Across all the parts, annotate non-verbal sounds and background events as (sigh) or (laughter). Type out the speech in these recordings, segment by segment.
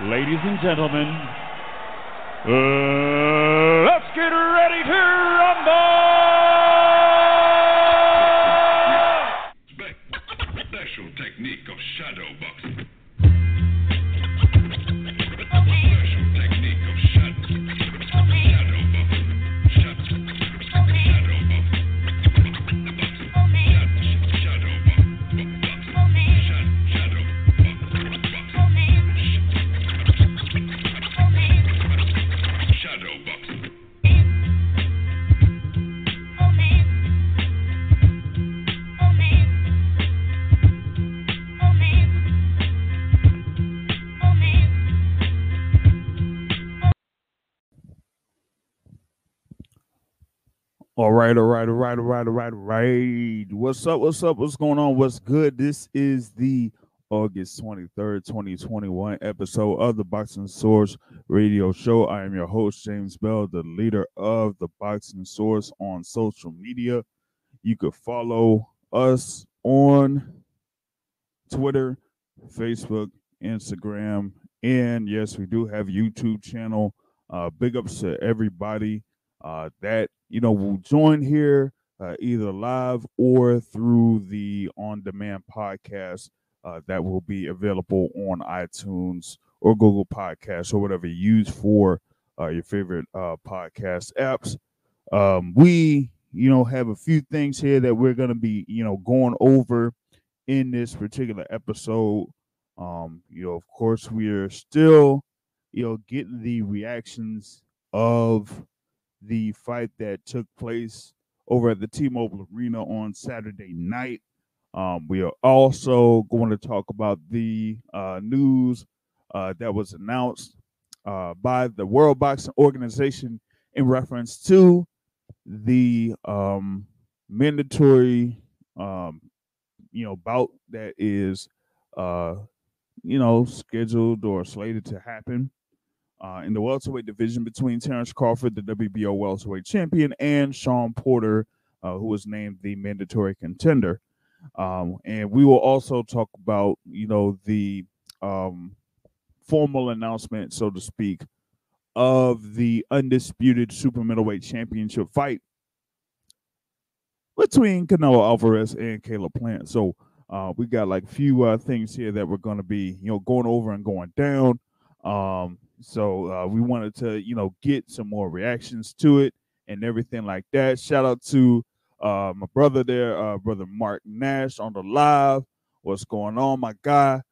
Ladies and gentlemen, uh, let's get ready to rumble! Special technique of shadow boxing. Right, all right, all right, all right, all right, all right. What's up? What's up? What's going on? What's good? This is the August 23rd, 2021 episode of the Boxing Source Radio Show. I am your host, James Bell, the leader of the Boxing Source on social media. You could follow us on Twitter, Facebook, Instagram, and yes, we do have YouTube channel. Uh, big ups to everybody uh, that you know will join here uh, either live or through the on-demand podcast uh, that will be available on iTunes or Google Podcasts or whatever you use for uh, your favorite uh, podcast apps. Um, we, you know, have a few things here that we're going to be, you know, going over in this particular episode. Um, you know, of course, we are still, you know, getting the reactions of the fight that took place over at the T-Mobile Arena on Saturday night. Um, we are also going to talk about the uh, news uh, that was announced uh, by the World Boxing Organization in reference to the um, mandatory, um, you know, bout that is, uh, you know, scheduled or slated to happen uh, in the welterweight division between Terrence Crawford, the WBO welterweight champion, and Shawn Porter, uh, who was named the mandatory contender. Um, and we will also talk about, you know, the um, formal announcement, so to speak, of the undisputed super middleweight championship fight between Canelo Alvarez and Caleb Plant. So uh, we got like a few uh, things here that we're going to be, you know, going over and going down. Um, so uh, we wanted to, you know, get some more reactions to it and everything like that. Shout out to uh, my brother there, uh, brother Mark Nash on the live. What's going on, my guy?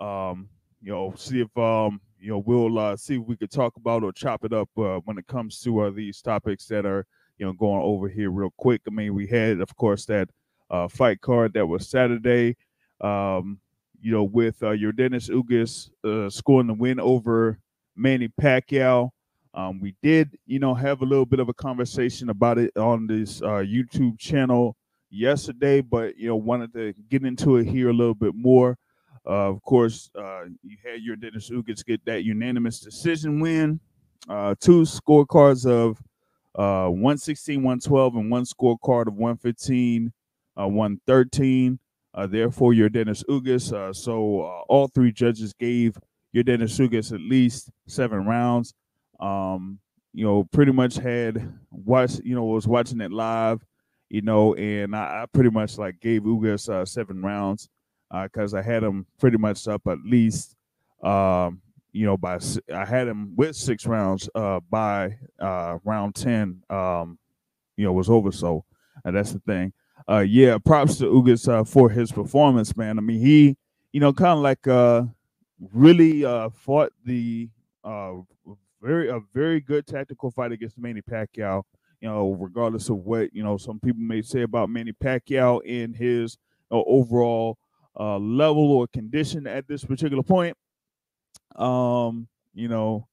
Um, you know, see if um, you know, we'll uh, see if we could talk about or chop it up uh, when it comes to uh, these topics that are, you know, going over here real quick. I mean, we had, of course, that uh, fight card that was Saturday. Um, you know, with uh, Yordenis Ugas uh, scoring the win over Manny Pacquiao. Um, we did, you know, have a little bit of a conversation about it on this uh, YouTube channel yesterday, but you know, wanted to get into it here a little bit more. Uh, of course, uh, you had Yordenis Ugas get that unanimous decision win. Uh, two scorecards of uh, 116, 112, and one scorecard of 115, uh, 113. Uh, therefore, Yordenis Ugas. So all three judges gave Yordenis Ugas at least seven rounds. Um, you know, pretty much had watched, you know, was watching it live, you know, and I, I pretty much like gave Ugas uh, seven rounds because I had him pretty much up at least, um, you know, by I had him with six rounds uh, by uh, round ten, um, you know, was over. So uh, that's the thing. Uh, yeah, props to Ugas uh, for his performance, man. I mean, he, you know, kind of like uh, really uh, fought the uh, very a very good tactical fight against Manny Pacquiao. You know, regardless of what you know some people may say about Manny Pacquiao in his uh, overall uh, level or condition at this particular point, um, you know,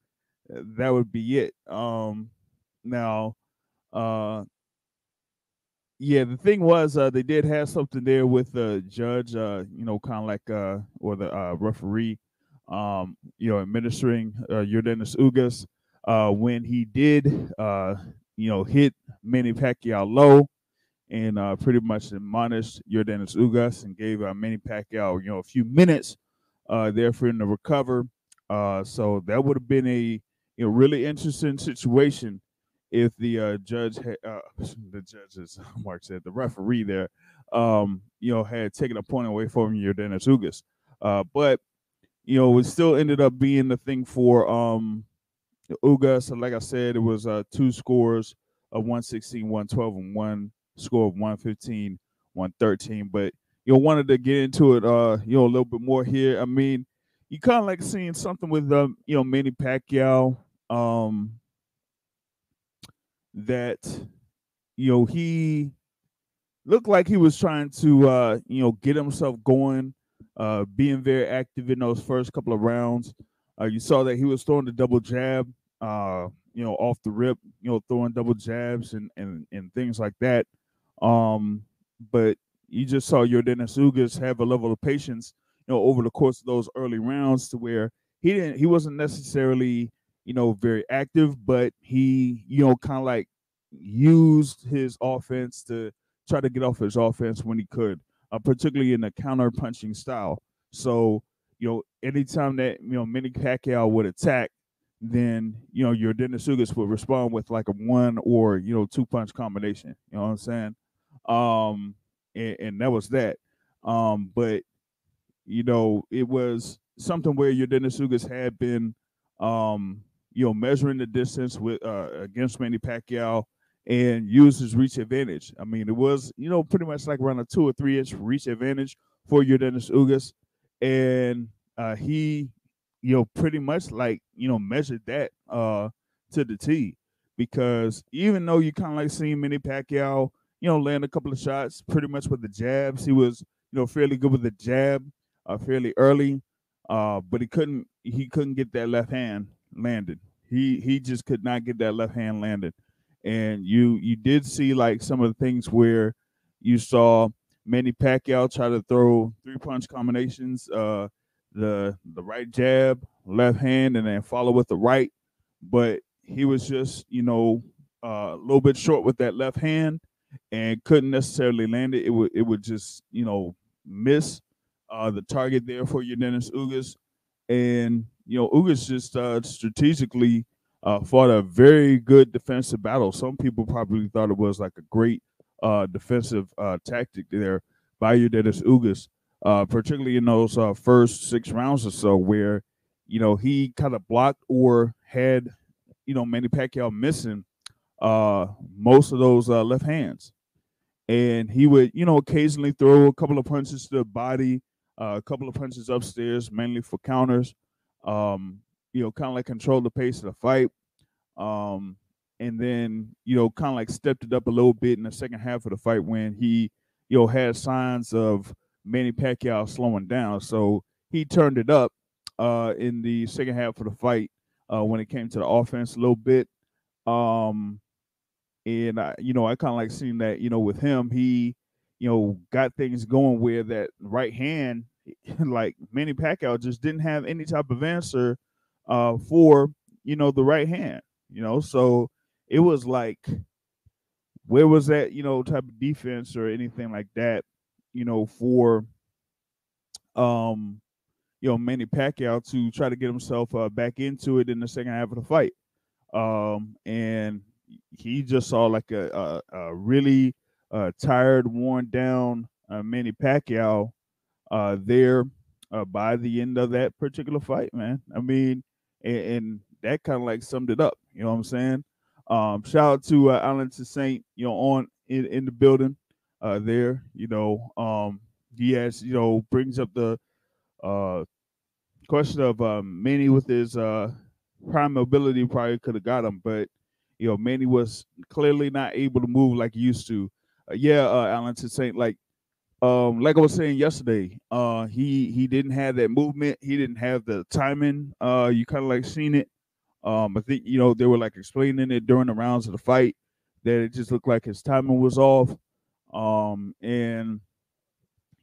that would be it. Um, now, uh, yeah, the thing was, uh, they did have something there with the judge, uh, you know, kind of like, uh, or the uh, referee, um, you know, administering uh, Yordenis Ugas uh, when he did, uh, you know, hit Manny Pacquiao low and uh, pretty much admonished Yordenis Ugas and gave uh, Manny Pacquiao, you know, a few minutes uh, there for him to recover. Uh, so that would have been a you know really interesting situation if the uh, judge had uh, (laughs) the judges (laughs) Mark said the referee there um, you know had taken a point away from Yordenis Ugas. But you know it still ended up being the thing for um Uga. So Like I said, it was uh two scores of 116, 112, and one score of 115, 113. But you know, wanted to get into it uh, you know, a little bit more here. I mean, you kind of like seeing something with um, you know, Manny Pacquiao, um that you know he looked like he was trying to uh, you know, get himself going, uh, being very active in those first couple of rounds. Uh, you saw that he was throwing the double jab, uh, you know, off the rip, you know, throwing double jabs and and and things like that. Um, but you just saw Yordenis Ugas have a level of patience, you know, over the course of those early rounds to where he didn't he wasn't necessarily, you know, very active, but he, you know, kind of like used his offense to try to get off his offense when he could, uh, particularly in the counter punching style. So, you know, anytime that you know Manny Pacquiao would attack, then you know Yordenis Ugas would respond with like a one or you know two punch combination. You know what I'm saying? Um, and, and that was that. Um, but you know, it was something where Yordenis Ugas had been, um, you know, measuring the distance with uh, against Manny Pacquiao and use his reach advantage. I mean, it was you know pretty much like around a two or three inch reach advantage for Yordenis Ugas, and uh, he, you know, pretty much like you know measured that uh, to the T because even though you kind of like seeing Manny Pacquiao you know, land a couple of shots pretty much with the jabs. He was, you know, fairly good with the jab, uh, fairly early, uh, but he couldn't he couldn't get that left hand landed. He he just could not get that left hand landed. And you you did see like some of the things where you saw Manny Pacquiao try to throw three punch combinations, uh, the the right jab, left hand, and then follow with the right. But he was just, you know, uh, a little bit short with that left hand and couldn't necessarily land it. It would it would just you know miss uh, the target there for Yordenis Ugas, and you know Ugas just uh, strategically uh, fought a very good defensive battle. Some people probably thought it was like a great uh, defensive uh, tactic there by Yordenis Ugas, uh, particularly in those uh, first six rounds or so, where you know he kind of blocked or had you know Manny Pacquiao missing uh, most of those uh, left hands. And he would, you know, occasionally throw a couple of punches to the body, a couple of punches upstairs, mainly for counters. Um, you know, kind of like control the pace of the fight. Um, and then, you know, kind of like stepped it up a little bit in the second half of the fight when he, you know, had signs of Manny Pacquiao slowing down. So he turned it up uh, in the second half of the fight uh, when it came to the offense a little bit. Um, and I, you know, I kind of like seeing that, you know, with him, he, you know, got things going where that right hand, (laughs) like Manny Pacquiao, just didn't have any type of answer uh, for, you know, the right hand, you know, so it was like, where was that, you know, type of defense or anything like that, you know, for, um, you know, Manny Pacquiao to try to get himself uh, back into it in the second half of the fight. Um, and he just saw like a, a, a really uh, tired, worn down uh, Manny Pacquiao uh, there uh, by the end of that particular fight, man. I mean, and, and that kind of like summed it up. You know what I'm saying? Um, shout out to uh, Alan Toussaint, you know, on in, in the building uh, there. You know, um, he has, you know, brings up the uh, question of um, Manny with his uh, prime mobility probably could have got him, but you know, Manny was clearly not able to move like he used to. Uh, yeah, uh, Alan Toussaint, like, um, like I was saying yesterday, uh, he he didn't have that movement. He didn't have the timing. Uh, you kind of like seen it. Um, I think you know they were like explaining it during the rounds of the fight that it just looked like his timing was off. Um, and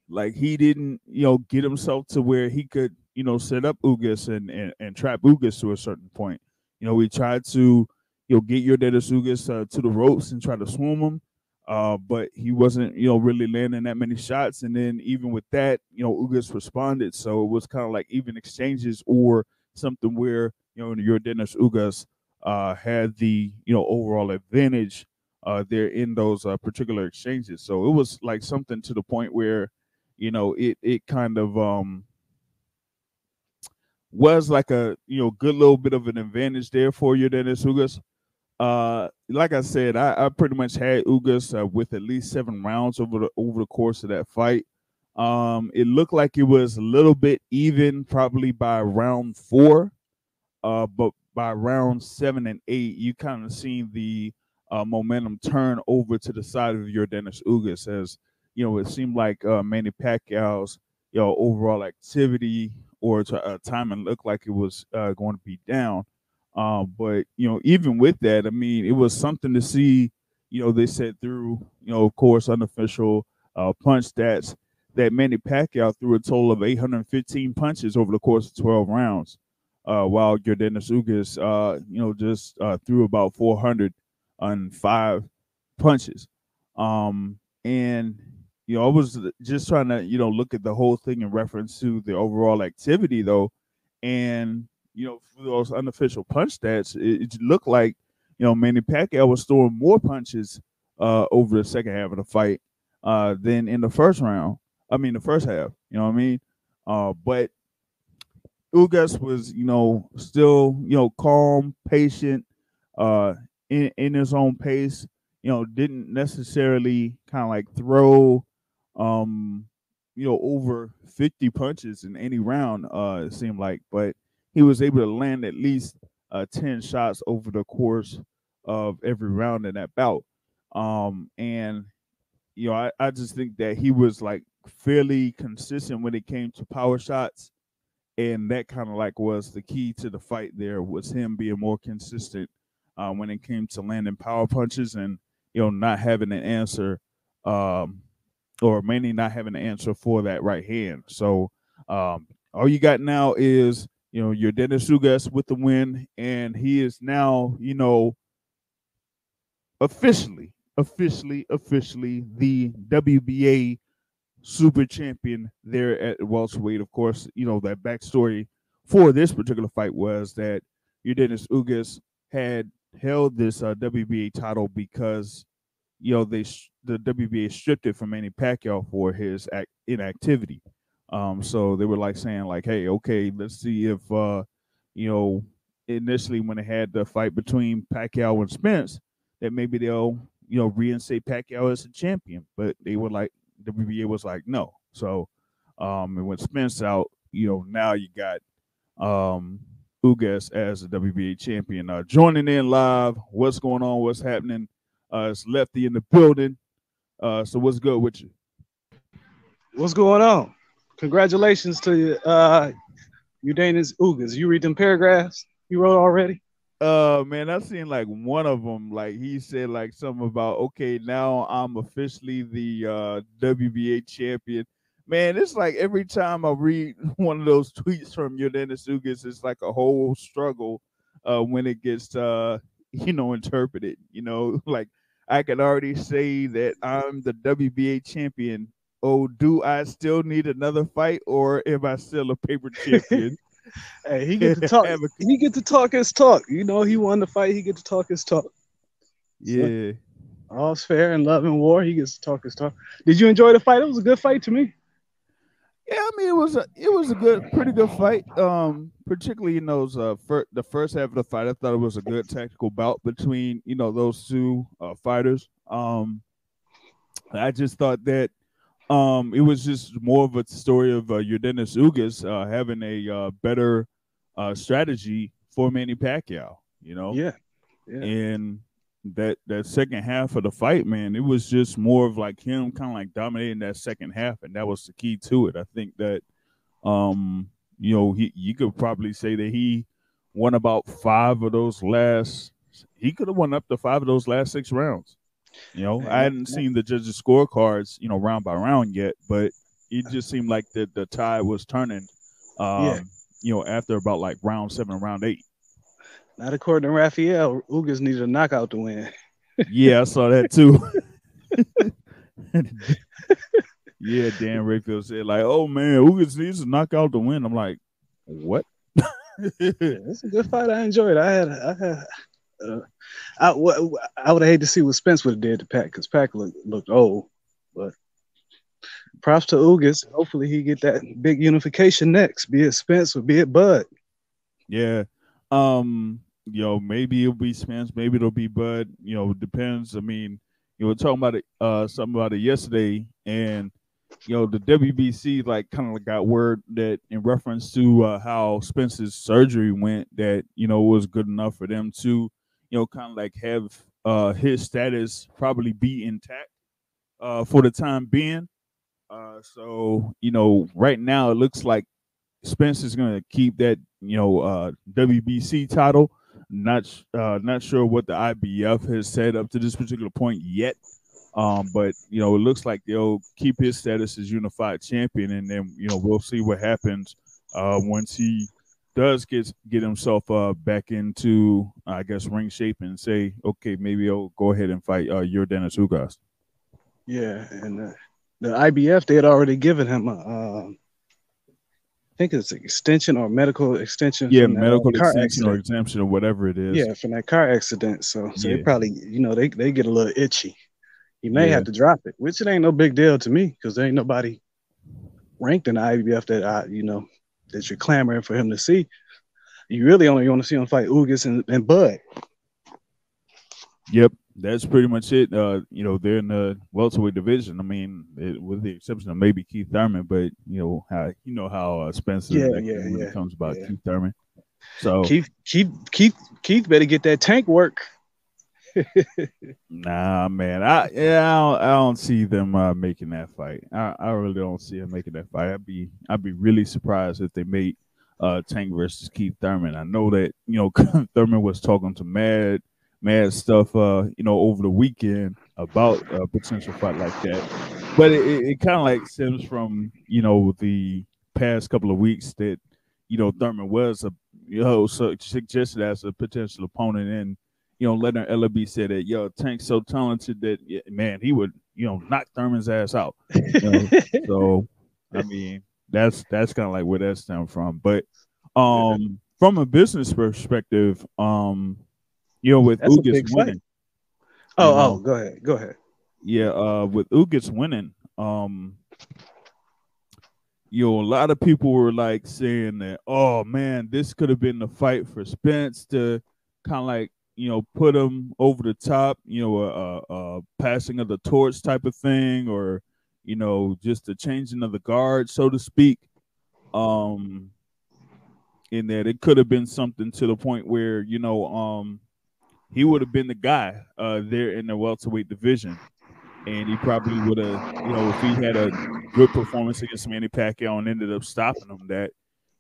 like he didn't, you know, get himself to where he could, you know, set up Ugas and and, and trap Ugas to a certain point. You know, we tried to you know, get your Ugas uh, to the ropes and try to swim him. Uh, but he wasn't, you know, really landing that many shots. And then even with that, you know, Ugas responded. So it was kind of like even exchanges or something where you know Yordenis Ugas uh, had the you know overall advantage uh, there in those uh, particular exchanges. So it was like something to the point where you know it it kind of um was like a you know good little bit of an advantage there for you, Dennis Ugas. Uh, like I said, I, I pretty much had Ugas uh, with at least seven rounds over the over the course of that fight. Um, it looked like it was a little bit even, probably by round four. Uh, but by round seven and eight, you kind of seen the uh, momentum turn over to the side of Yordenis Ugas as you know it seemed like uh, Manny Pacquiao's you know overall activity or uh, timing looked like it was uh, going to be down. Um, but you know, even with that, I mean, it was something to see. You know, they said through you know, of course, unofficial uh, punch stats that Manny Pacquiao threw a total of 815 punches over the course of 12 rounds, uh, while Yordenis Ugas, uh, you know, just uh, threw about 405 punches. Um, and you know, I was just trying to, you know, look at the whole thing in reference to the overall activity, though, and you know, those unofficial punch stats, it, it looked like, you know, Manny Pacquiao was throwing more punches uh, over the second half of the fight uh, than in the first round. I mean, the first half. You know what I mean? Uh, but Ugas was, you know, still, you know, calm, patient, uh, in in his own pace. You know, didn't necessarily kind of like throw, um, you know, over fifty punches in any round. Uh, it seemed like, but he was able to land at least uh ten shots over the course of every round in that bout. Um, and you know, I, I just think that he was like fairly consistent when it came to power shots. And that kind of like was the key to the fight there was him being more consistent uh, when it came to landing power punches and, you know, not having an answer um, or mainly not having an answer for that right hand. So um, all you got now is, you know, Yordenis Ugas with the win, and he is now, you know, officially, officially, officially the WBA super champion there at welterweight. Of course, you know that backstory for this particular fight was that Yordenis Ugas had held this uh, WBA title because you know they the WBA stripped it from Manny Pacquiao for his act, inactivity. Um, so they were like saying like, hey, okay, let's see if uh, you know initially when they had the fight between Pacquiao and Spence that maybe they'll you know reinstate Pacquiao as a champion, but they were like WBA was like no. So um, and when Spence out, you know now you got um Ugas as the WBA champion. Uh, joining in live, what's going on? What's happening? Uh, it's Lefty in the building. Uh, so what's good with you? What's going on? Congratulations to uh, Yordenis Ugas. You read them paragraphs you wrote already? Uh man, I seen like one of them. Like he said like something about okay, now I'm officially the uh WBA champion. Man, it's like every time I read (laughs) one of those tweets from Yordenis Ugas, it's like a whole struggle uh when it gets uh you know interpreted. You know, (laughs) like I can already say that I'm the WBA champion. Oh, do I still need another fight, or am I still a paper (laughs) champion? Hey, he get to (laughs) talk. He get to talk his talk. You know, he won the fight. He get to talk his talk. yeah, All's fair in love and war. He gets to talk his talk. Did you enjoy the fight? It was a good fight to me. yeah. I mean, it was a it was a good, pretty good fight. Um, particularly in those uh fir- the first half of the fight, I thought it was a good tactical bout between you know those two uh fighters. Um, I just thought that um it was just more of a story of uh, Yordenis Ugas uh, having a uh, better uh strategy for Manny Pacquiao. You know, Yeah, yeah. and that that second half of the fight, man, it was just more of like him kind of like dominating that second half, and that was the key to it. I think that, um, you know, he you could probably say that he won about five of those last. He could have won up to five of those last six rounds. You know, I hadn't seen the judges' scorecards, you know, round by round yet, but it just seemed like the the tide was turning. Um, Yeah. you know, after about like round seven, round eight. Not according to Rafael. Ugas needed a knockout to win. Yeah, I saw that too. (laughs) yeah, Dan Rafael said like, "Oh man, Ugas needs to knock out the win." I'm like, "What?" (laughs) It's a good fight. I enjoyed. it. I had, I had, uh, I, wha- I would hate to see what Spence would have did to Pack because Pack looked looked old. But props to Ugas. Hopefully he get that big unification next, be it Spence or be it Bud. Yeah. Um, you know, maybe it'll be Spence, maybe it'll be Bud. You know, depends. I mean, you were talking about it, uh, something about it yesterday, and you know, the WBC like kind of got word that in reference to uh, how Spence's surgery went, that you know was good enough for them to, you know, kind of like have uh his status probably be intact uh for the time being. Uh, so you know, right now it looks like Spence is going to keep that you know uh, WBC title. Not uh, not sure what the IBF has said up to this particular point yet. Um, but you know, it looks like they'll keep his status as unified champion, and then you know we'll see what happens uh, once he does get get himself uh, back into I guess ring shape and say, okay, maybe I'll go ahead and fight uh, Yordenis Ugas. Yeah, and uh, the IBF they had already given him a, um, I think it's an extension or medical extension. Yeah, uh, medical car extension or exemption or whatever it is. Yeah, from that car accident. So, so they probably, you know, they they get a little itchy. He may Yeah. have to drop it, which it ain't no big deal to me because there ain't nobody ranked in the IBF that I, you know, that you're clamoring for him to see. You really only want to see him fight Ugas and, and Bud. Yep, that's pretty much it. Uh, you know, they're in the welterweight division. I mean, it, with the exception of maybe Keith Thurman, but you know how you know how uh, Spencer Yeah, yeah, when yeah, it comes about yeah. Keith Thurman. So Keith, Keith, Keith, Keith better get that tank work. (laughs) nah, man, I yeah, I don't, I don't see them uh, making that fight. I, I really don't see them making that fight. I'd be I'd be really surprised if they made uh Tank versus Keith Thurman. I know that you know (laughs) Thurman was talking to Mad Mad stuff uh you know over the weekend about a potential fight like that, but it, it, it kind of like stems from you know the past couple of weeks that you know Thurman was a you know so suggested as a potential opponent and you know, Leonard Ellerbe said that, yo, Tank's so talented that, yeah, man, he would, you know, knock Thurman's ass out. You know? (laughs) so, I mean, that's that's kind of like where that stemmed from. But um, from a business perspective, um, you know, with That's Ugas winning, oh, know, oh, go ahead, go ahead. yeah, uh, with Ugas winning, um, you know, a lot of people were like saying that, oh man, this could have been the fight for Spence to kind of like, you know, put him over the top, you know, a, a, a passing of the torch type of thing, or you know, just a changing of the guard, so to speak. Um, in that it could have been something to the point where you know, um, he would have been the guy uh there in the welterweight division and he probably would have, you know, if he had a good performance against Manny Pacquiao and ended up stopping him, that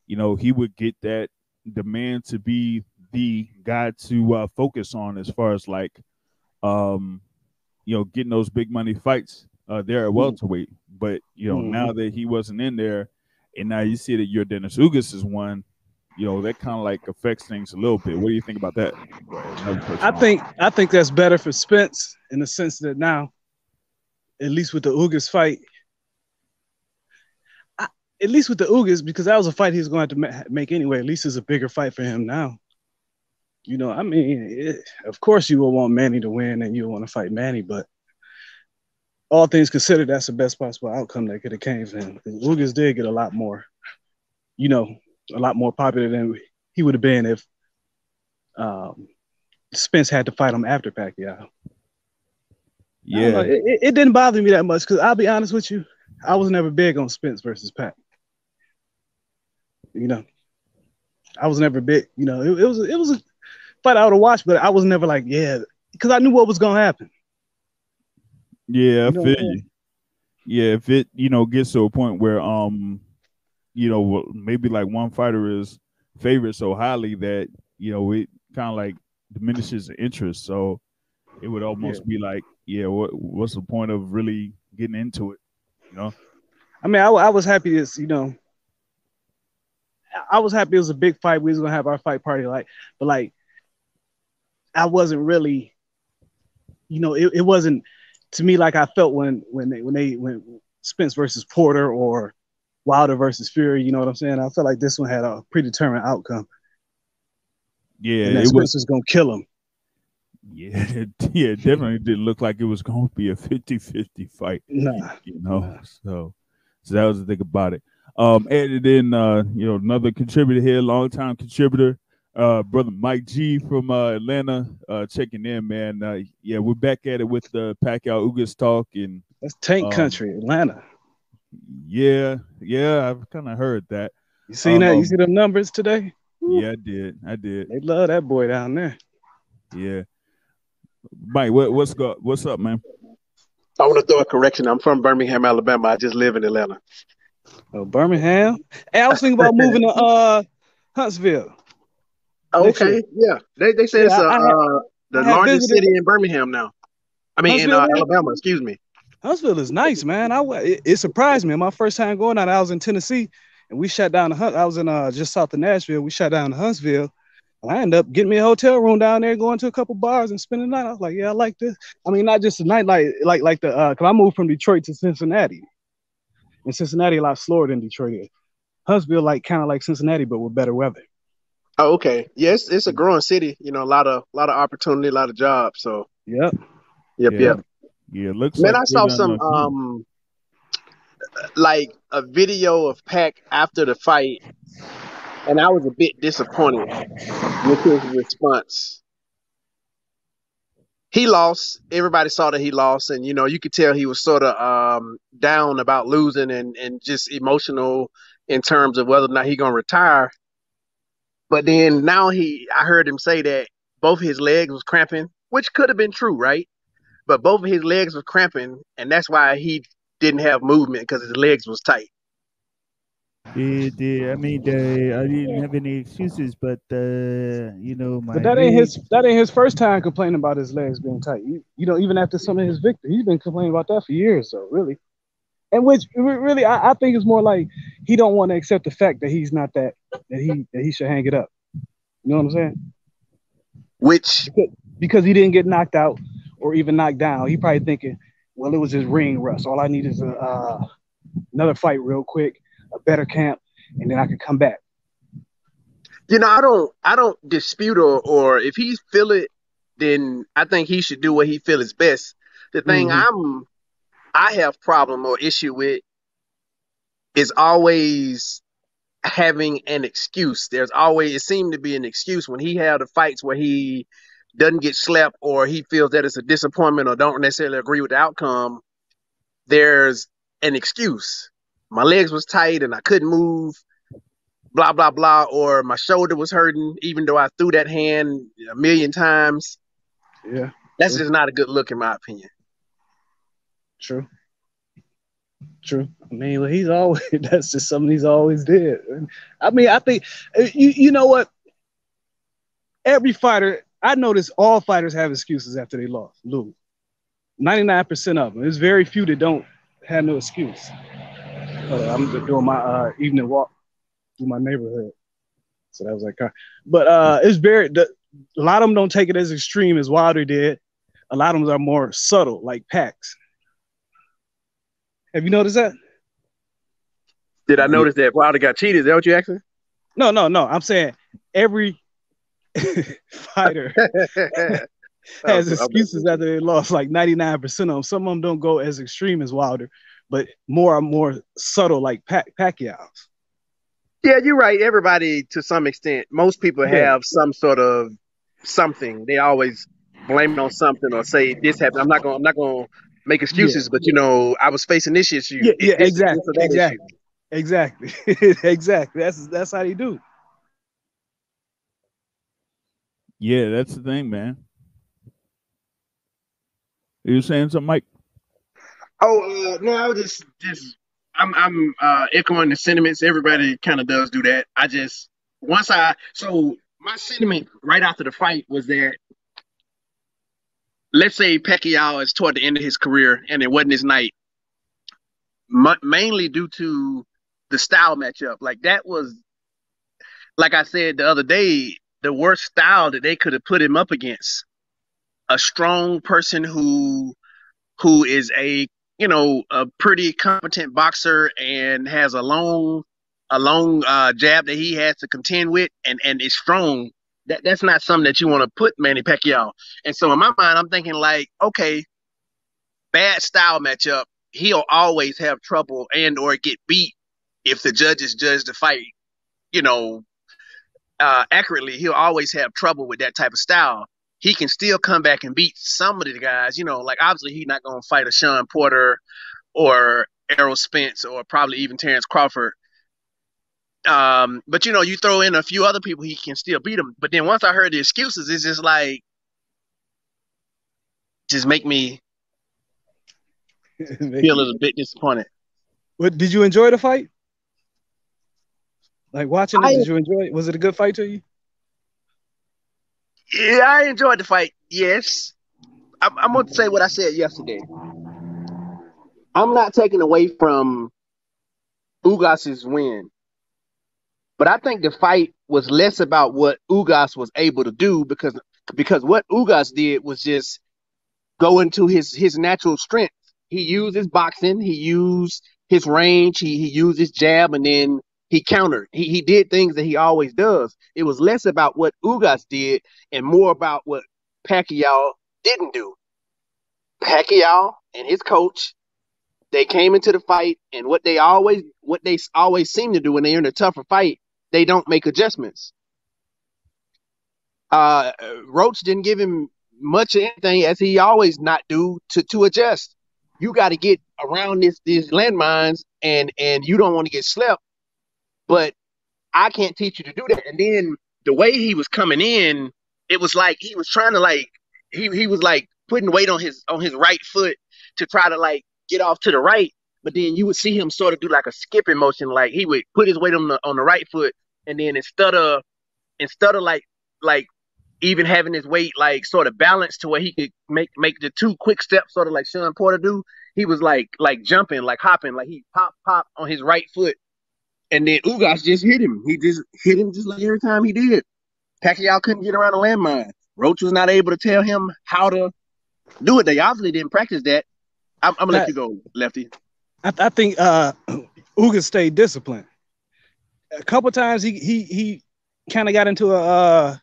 you know he would get that demand to be the guy to uh, focus on as far as like, um, you know, getting those big money fights uh, there at welterweight. But you know, Mhm. now that he wasn't in there, and now you see that your Dennis Ugas is one. You know that kind of like affects things a little bit. What do you think about that? Go ahead, I on- think I think that's better for Spence in the sense that now, at least with the Ugas fight, I, at least with the Ugas, because that was a fight he was going to have to make anyway. At least it's a bigger fight for him now. You know, I mean, it, of course you will want Manny to win and you'll want to fight Manny, but all things considered, that's the best possible outcome that could have came. 'Cause Ugas did get a lot more, you know, a lot more popular than he would have been if um, Spence had to fight him after Pacquiao. Yeah, know, it, it- it didn't bother me that much because I'll be honest with you, I was never big on Spence versus Pac. You know, I was never big. You know, it, it was it was a fight I would have watched, but I was never like, yeah, because I knew what was gonna happen. Yeah, I You know what feel you. Yeah, if it you know gets to a point where um, you know, maybe like one fighter is favored so highly that you know it kind of like diminishes the interest. So it would almost be like, yeah, what what's the point of really getting into it? You know? I mean, I, I was happy as you know. I- I was happy it was a big fight. We was gonna have our fight party, like, but like, I wasn't really, you know, it, it wasn't to me like I felt when when they when they when Spence versus Porter or Wilder versus Fury. You know what I'm saying? I felt like this one had a predetermined outcome. Yeah, and that it was. Spencer's gonna kill him. Yeah, (laughs) it, yeah, it definitely didn't look like it was going to be a 50-50 fight. Nah, You know, so so that was the thing about it. Um, added in, uh, you know, another contributor here, longtime contributor, uh, brother Mike G from uh, Atlanta, uh, checking in, man. Uh, yeah, we're back at it with the Pacquiao Ugas talk, and that's tank Um, country, Atlanta. yeah, yeah, I've kind of heard that. You seen that? um, You see the numbers today? Yeah, I did, I did. They love that boy down there. Yeah, Mike, what, what's go, what's up, man? I want to throw a correction. I'm from Birmingham, Alabama. I just live in Atlanta. Oh, Birmingham. Hey, I was thinking about moving to uh Huntsville. Okay, yeah. They they say it's uh, have- uh, the largest visited- city in Birmingham now. I mean, in uh, Alabama. Excuse me. Huntsville is nice, man. I it, it surprised me. My first time going out, I was in Tennessee, and we shut down the Hunt. I was in uh just south of Nashville. We shut down to Huntsville. And I ended up getting me a hotel room down there, going to a couple bars and spending the night. I was like, yeah, I like this. I mean, not just the night, like like like the uh, cause I moved from Detroit to Cincinnati, and Cincinnati a lot slower than Detroit is. Huntsville like kind of like Cincinnati, but with better weather. Oh, okay. Yes, it's a growing city. You know, a lot of a lot of opportunity, a lot of jobs. So, Yep. yep, Yeah. yep. Yeah, it looks. Man, like I saw some um, like a video of Pac after the fight, and I was a bit disappointed with his response. He lost. Everybody saw that he lost, and you know you could tell he was sort of um, down about losing and and just emotional in terms of whether or not he gonna retire. But then now he, I heard him say that both his legs was cramping, which could have been true, right? But both of his legs was cramping, and that's why he didn't have movement because his legs was tight. Yeah, yeah, I mean, uh, I didn't have any excuses, but uh, you know, my But that ain't his that ain't his first time complaining about his legs being tight. You, you know, even after some of his victory, he's been complaining about that for years. So really, and which really, I, I think it's more like he don't want to accept the fact that he's not that that he that he should hang it up. You know what I'm saying? Which Because he didn't get knocked out or even knocked down. He probably thinking, well, it was his ring rust. All I need is a uh, another fight real quick, a better camp, and then I can come back. you know, I don't, I don't dispute or, or if he feel it, then I think he should do what he feel is best. The thing Mhm. I'm, I have problem or issue with is always having an excuse. There's always it seemed to be an excuse when he had the fights where he doesn't get slept or he feels that it's a disappointment or don't necessarily agree with the outcome. There's an excuse. My legs was tight and I couldn't move. Blah blah blah. Or my shoulder was hurting, even though I threw that hand a million times. Yeah, That's just not a good look, in my opinion. True. True. I mean, well, he's always (laughs) that's just something he's always did. I mean, I think uh, you you know what? Every fighter, I notice all fighters have excuses after they lost, lose. 99% of them. There's very few that don't have no excuse. On, I'm doing my uh, evening walk through my neighborhood. So that was like, uh, but uh, it's very, the, a lot of them don't take it as extreme as Wilder did. A lot of them are more subtle, like packs. Have you noticed that? Did I notice that Wilder got cheated? Is that what you asking? No, no, no. I'm saying every (laughs) fighter (laughs) (laughs) has oh, excuses after they lost, like 99% of them. Some of them don't go as extreme as Wilder, but more and more subtle, like Pac- Pacquiao's. Yeah, you're right. Everybody, to some extent, most people Yeah. have some sort of something. They always blame it on something or say this happened. I'm not gonna. I'm not gonna make excuses, but you know, I was facing this issue. Yeah, yeah, this, exactly, this, exactly. issue. Exactly. (laughs) exactly. That's that's how you do. Yeah, that's the thing, man. You saying something, Mike? Oh uh, no, I was just just I'm I'm uh, echoing the sentiments. Everybody kind of does do that. I just once I so my sentiment right after the fight was that let's say Pacquiao is toward the end of his career and it wasn't his night, mu- mainly due to the style matchup. Like that was, like I said the other day, the worst style that they could have put him up against. A strong person who who is a you know a pretty competent boxer and has a long a long uh, jab that he has to contend with and and is strong That that's not something that you want to put Manny Pacquiao. And so in my mind, I'm thinking like, okay, bad style matchup. He'll always have trouble and or get beat if the judges judge the fight, you know, uh, accurately. He'll always have trouble with that type of style. He can still come back and beat some of the guys, you know, like obviously he's not to fight a Shawn Porter or Errol Spence or probably even Terrence Crawford. Um, but you know, you throw in a few other people, he can still beat them. But then once I heard the excuses, it's just like, just make me (laughs) feel a little bit disappointed. What did you enjoy the fight? Like watching it, I- did you enjoy it? Was it a good fight to you? Yeah, I enjoyed the fight. Yes, I'm, I'm going to say what I said yesterday. I'm not taking away from Ugas's win, but I think the fight was less about what Ugas was able to do because because what Ugas did was just go into his his natural strength. He used his boxing, he used his range, he he used his jab, and then he countered. He he did things that he always does. It was less about what Ugas did and more about what Pacquiao didn't do. Pacquiao and his coach, they came into the fight, and what they always what they always seem to do when they're in a tougher fight, they don't make adjustments. Uh, Roach didn't give him much of anything as he always not do to to adjust. You got to get around this these landmines, and and you don't want to get slept. But I can't teach you to do that. And then the way he was coming in, it was like he was trying to like he he was like putting weight on his on his right foot to try to like get off to the right. But then you would see him sort of do like a skipping motion, like he would put his weight on the on the right foot, and then instead of instead of like like even having his weight like sort of balanced to where he could make make the two quick steps, sort of like Shawn Porter do. He was like like jumping, like hopping, like he pop pop on his right foot, and then Ugas just hit him. He just hit him just like every time he did. Pacquiao couldn't get around the landmine. Roach was not able to tell him how to do it. They obviously didn't practice that. I'm, I'm gonna let you go, Lefty. I, I think uh (clears throat) Uga stayed disciplined. A couple times he he he kind of got into a uh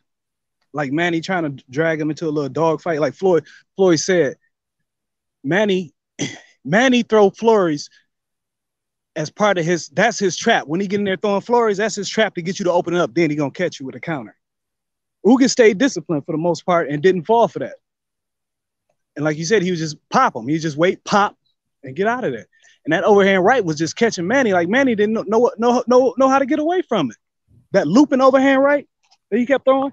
like Manny trying to drag him into a little dog fight. Like Floyd Floyd said, Manny (clears throat) Manny throw flurries as part of his that's his trap. When he get in there throwing flurries, that's his trap to get you to open up. Then he gonna catch you with a counter. Uga stayed disciplined for the most part and didn't fall for that. And like you said, he was just pop him. He just wait, pop, and get out of there. And that overhand right was just catching Manny. Like Manny didn't know know know know, know how to get away from it. That looping overhand right that he kept throwing.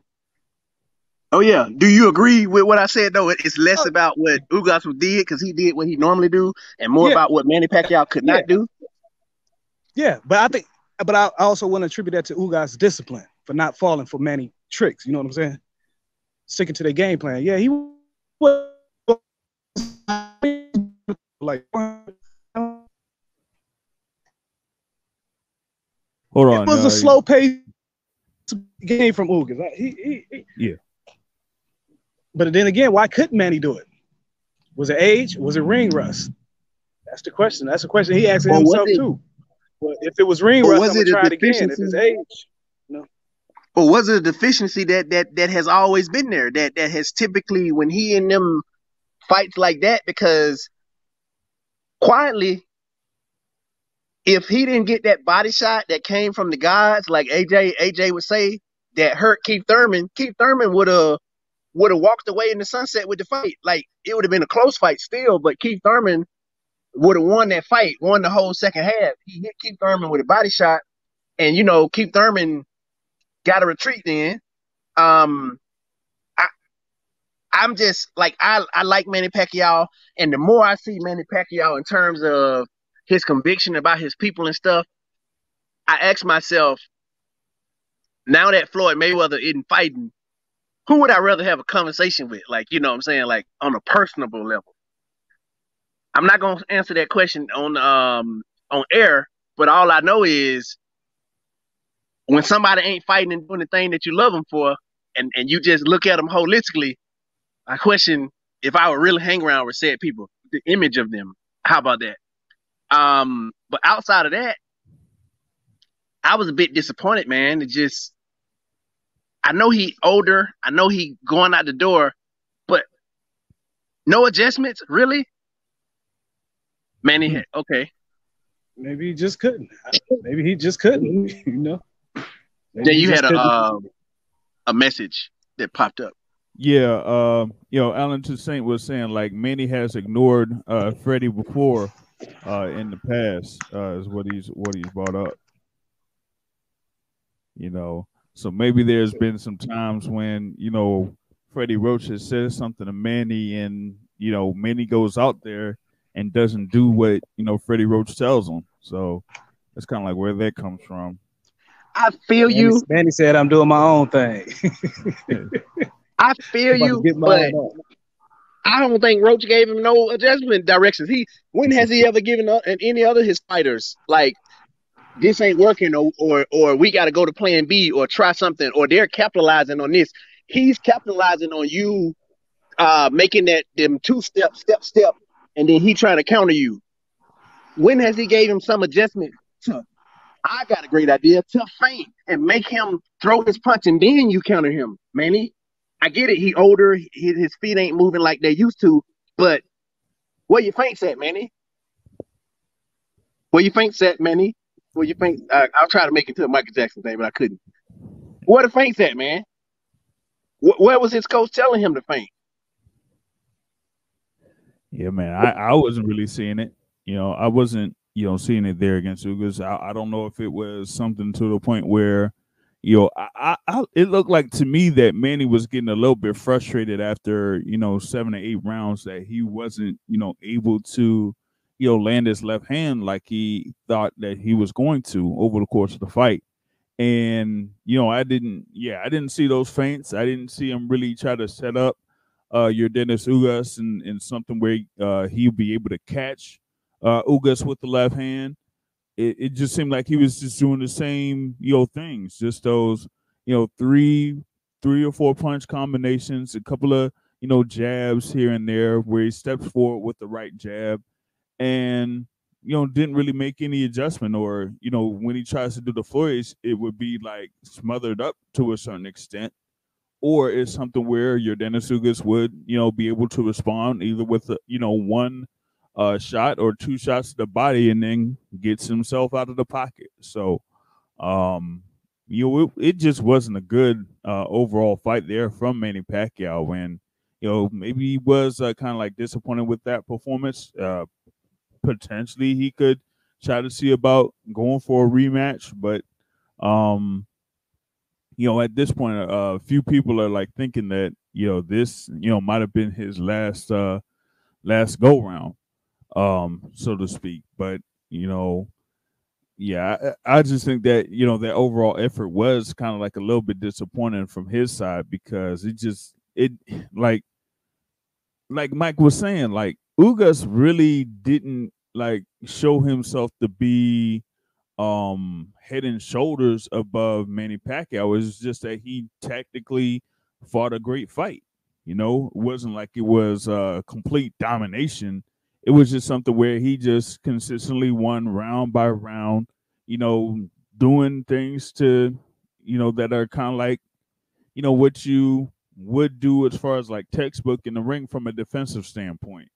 Oh yeah. Do you agree with what I said though? It's less Oh. about what Ugas did because he did what he normally do, and more Yeah. about what Manny Pacquiao could not do. Yeah, but I think, but I I also want to attribute that to Ugas' discipline for not falling for Manny tricks. You know what I'm saying? Sticking to their game plan. Yeah, he was like Hold on. it was uh, a slow pace game from Ugas. He, he, he- Yeah. But then again, why couldn't Manny do it? Was it age? Was it ring rust? That's the question. That's the question he asked Or himself it- too. Well, if it was ring rust, was I'm it gonna a try it again. If it's deficiency? age, Or was it a deficiency that that that has always been there? That that has typically when he and them fights like that because quietly if he didn't get that body shot that came from the gods, like AJ AJ would say, that hurt Keith Thurman, Keith Thurman would have would have walked away in the sunset with the fight. Like it would have been a close fight still, but Keith Thurman would have won that fight, won the whole second half. He hit Keith Thurman with a body shot, and you know Keith Thurman got a retreat then. Um, I I'm just like I I like Manny Pacquiao, and the more I see Manny Pacquiao in terms of his conviction about his people and stuff, I ask myself, now that Floyd Mayweather isn't fighting, who would I rather have a conversation with? Like, you know what I'm saying? Like on a personable level. I'm not gonna answer that question on um on air, but all I know is when somebody ain't fighting and doing the thing that you love them for, and, and you just look at them holistically, I question if I would really hang around with said people, the image of them. How about that? Um, but outside of that, I was a bit disappointed, man. It just I know he older. I know he going out the door, but no adjustments, really. Manny, had- okay. Maybe he just couldn't. Maybe he just couldn't. (laughs) You know. Maybe Then you had a couldn't. um, a message that popped up. Yeah, um, you know, Alan Toussaint was saying like Manny has ignored uh Freddie before uh in the past, uh is what he's what he's brought up. You know, so maybe there's been some times when, you know, Freddie Roach has said something to Manny and, you know, Manny goes out there and doesn't do what, you know, Freddie Roach tells him. So that's kind of like where that comes from. I feel Manny, you. Manny said, "I'm doing my own thing." (laughs) I feel I'm about to you, but mine up. I don't think Roach gave him no adjustment directions. He when has he ever given up and any other his fighters like this ain't working or or, or we got to go to plan B or try something or they're capitalizing on this. He's capitalizing on you uh making that them two step step step and then he trying to counter you. When has he gave him some adjustment to I got a great idea to feint and make him throw his punch and then you counter him, Manny. I get it. He older. He, his feet ain't moving like they used to. But where your feints at, Manny? Where your feints at, Manny? Where your feints? Uh, I'll try to make it to a Michael Jackson thing, but I couldn't. Where the feints at, man? Wh- where was his coach telling him to faint? Yeah, man. I, I wasn't really seeing it. You know, I wasn't, you know, seeing it there against Ugas. I, I don't know if it was something to the point where, you know, I, I, I it looked like to me that Manny was getting a little bit frustrated after, you know, seven or eight rounds that he wasn't, you know, able to, you know, land his left hand like he thought that he was going to over the course of the fight. And, you know, I didn't, yeah, I didn't see those feints. I didn't see him really try to set up uh, Yordenis Ugas and, and something where uh, he'll be able to catch uh, Ugas with the left hand. It, it just seemed like he was just doing the same, you know, things, just those, you know, three, three or four punch combinations, a couple of, you know, jabs here and there where he steps forward with the right jab and, you know, didn't really make any adjustment or, you know, when he tries to do the flourish, it would be like smothered up to a certain extent. Or it's something where Yordenis Ugas would, you know, be able to respond either with, a, you know, one uh, shot or two shots to the body and then gets himself out of the pocket. So, um, you know, it, it just wasn't a good uh, overall fight there from Manny Pacquiao. When, you know, maybe he was uh, kind of like disappointed with that performance. Uh, potentially he could try to see about going for a rematch, but, um, you know, at this point, a uh, few people are like thinking that you know this, you know, might have been his last uh last go round, um, so to speak. But you know, yeah, I, I just think that you know that overall effort was kind of like a little bit disappointing from his side because it just it (sighs) like like Mike was saying, like Ugas really didn't like show himself to be um head and shoulders above Manny Pacquiao. It's just that he tactically fought a great fight. You know, it wasn't like it was uh complete domination. It was just something where he just consistently won round by round, you know, doing things to, you know, that are kind of like, you know, what you would do as far as like textbook in the ring from a defensive standpoint.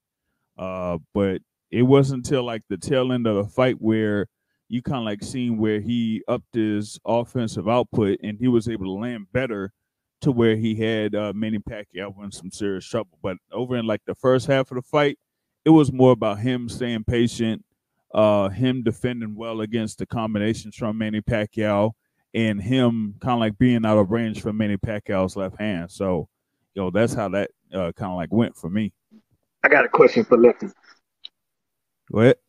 Uh, but it wasn't until like the tail end of the fight where you kind of like seen where he upped his offensive output and he was able to land better to where he had uh, Manny Pacquiao in some serious trouble. But over in like the first half of the fight, it was more about him staying patient, uh, him defending well against the combinations from Manny Pacquiao, and him kind of like being out of range from Manny Pacquiao's left hand. So, you know, that's how that uh, kind of like went for me. I got a question for Lefty. What?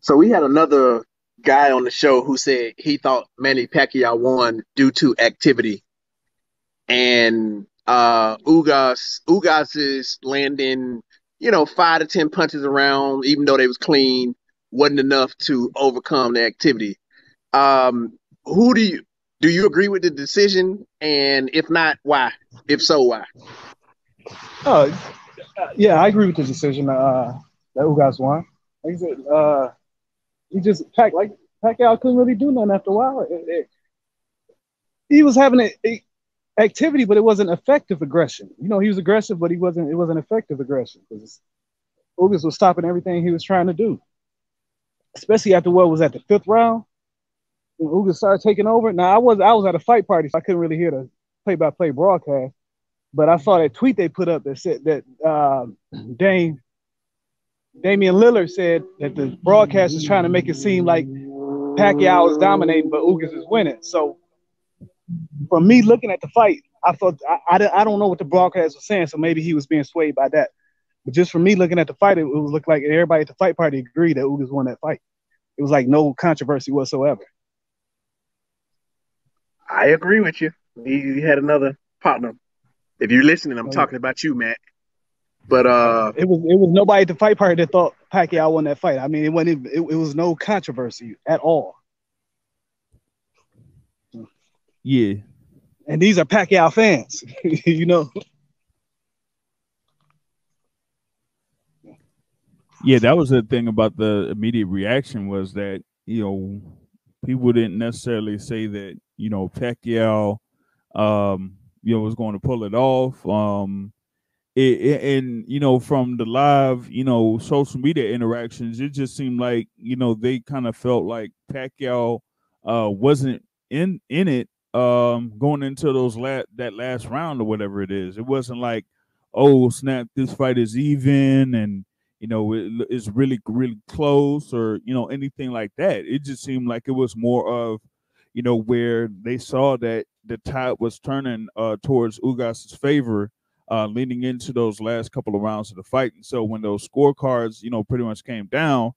So we had another guy on the show who said he thought Manny Pacquiao won due to activity, and uh, Ugas Ugas is landing, you know, five to ten punches around, even though they was clean, wasn't enough to overcome the activity. Um, who do you do you agree with the decision? And if not, why? If so, why? Oh, uh, yeah, I agree with the decision uh, that Ugas won. Like I said, uh, he just packed like Pacquiao couldn't really do nothing after a while. It- it- he was having it. It, activity, but it wasn't effective aggression. You know, he was aggressive, but he wasn't. It wasn't effective aggression because Ugas was stopping everything he was trying to do. Especially after what was at the fifth round, when Ugas started taking over. Now I was I was at a fight party, so I couldn't really hear the play-by-play broadcast. But I saw that tweet they put up that said that uh, (clears throat) Dame Damian Lillard said that the broadcast is trying to make it seem like Pacquiao is dominating, but Ugas is winning. So from me looking at the fight, I thought I, I, I don't know what the broadcast was saying, so maybe he was being swayed by that. But just from me looking at the fight, it, it looked like everybody at the fight party agreed that Ugas won that fight. It was like no controversy whatsoever. I agree with you. You had another partner. If you're listening, I'm Oh, talking about you, Matt. But uh, It was it was nobody at the fight party that thought Pacquiao won that fight. I mean, it wasn't it, it was no controversy at all. Yeah. And these are Pacquiao fans, (laughs) you know. Yeah, that was the thing about the immediate reaction was that, you know, people didn't necessarily say that, you know, Pacquiao um, you know, was going to pull it off. Um it, it- and you know, from the live, you know, social media interactions, it just seemed like, you know, they kind of felt like Pacquiao uh wasn't in in it um going into those last that last round or whatever it is. It wasn't like, oh snap, this fight is even and you know it, it's really really close or you know anything like that. It just seemed like it was more of you know where they saw that the tide was turning uh towards Ugas's favor uh leading into those last couple of rounds of the fight. And so when those scorecards, you know, pretty much came down,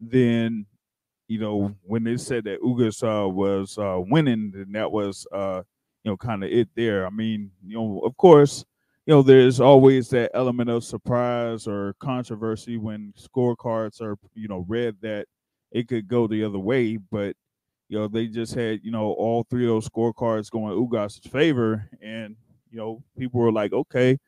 then you know, when they said that Ugas uh, was uh, winning, then that was, uh, you know, kind of it there. I mean, you know, of course, you know, there's always that element of surprise or controversy when scorecards are, you know, read that it could go the other way. But, you know, they just had, you know, all three of those scorecards going Ugas's favor. And, you know, people were like, okay,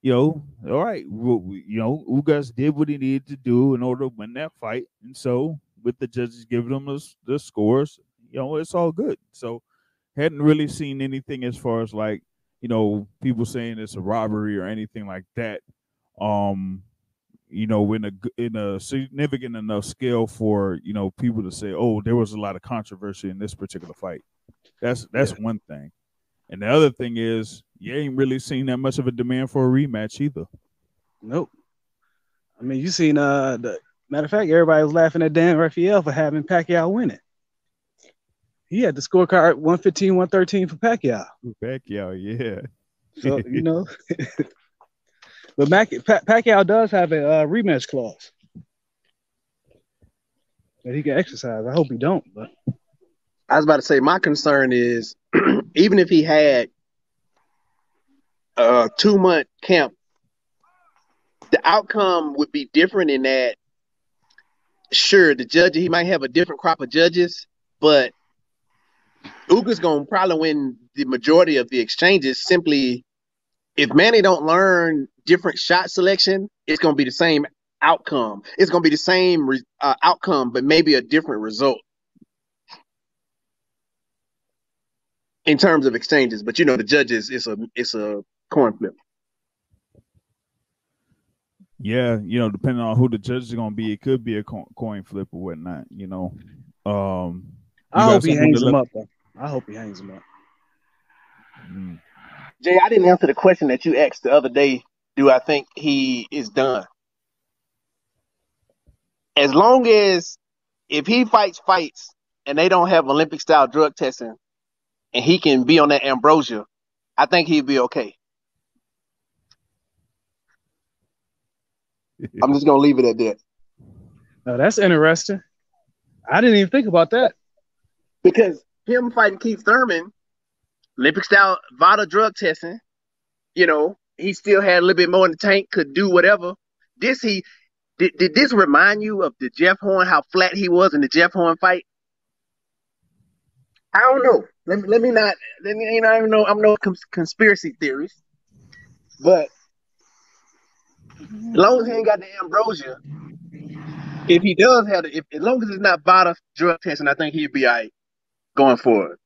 you know, all right, well, you know, Ugas did what he needed to do in order to win that fight. And so, with the judges giving them the, the scores, you know, it's all good. So, hadn't really seen anything as far as like, you know, people saying it's a robbery or anything like that. Um, you know, in a in a significant enough scale for you know people to say, oh, there was a lot of controversy in this particular fight. That's that's one thing, and the other thing is you ain't really seen that much of a demand for a rematch either. Nope. I mean, you seen uh the matter of fact, everybody was laughing at Dan Rafael for having Pacquiao win it. He had the scorecard 115, 113 for Pacquiao. Pacquiao, yeah. So you (laughs) know, (laughs) but Mac, pa- Pacquiao does have a uh, rematch clause that he can exercise. I hope he don't, but I was about to say my concern is (clears throat) even if he had a two month camp, the outcome would be different in that. Sure, the judge he might have a different crop of judges, but Uga's gonna probably win the majority of the exchanges. Simply, if Manny don't learn different shot selection, it's gonna be the same outcome. It's gonna be the same re- uh, outcome, but maybe a different result. in terms of exchanges, but you know the judges it's a it's a coin flip. Yeah, you know, depending on who the judge is going to be, it could be a coin flip or whatnot. You know, um, I You got hope he hangs him up. Though. I hope he hangs him up. mm, Jay, I didn't answer the question that you asked the other day. Do I think he is done? As long as if he fights fights and they don't have Olympic style drug testing and he can be on that ambrosia, I think he'd be okay. I'm just gonna leave it at that. (laughs) Now that's interesting. I didn't even think about that. because him fighting Keith Thurman, Olympic style VADA drug testing, you know, he still had a little bit more in the tank, could do whatever. This he did, did this remind you of the Jeff Horn, how flat he was in the Jeff Horn fight? I don't know. Let me let me not let me you know I don't know I'm no cons- conspiracy theorist, but as long as he ain't got the ambrosia, if he does have it, as long as it's not VADA drug testing, I think he'd be all right going forward.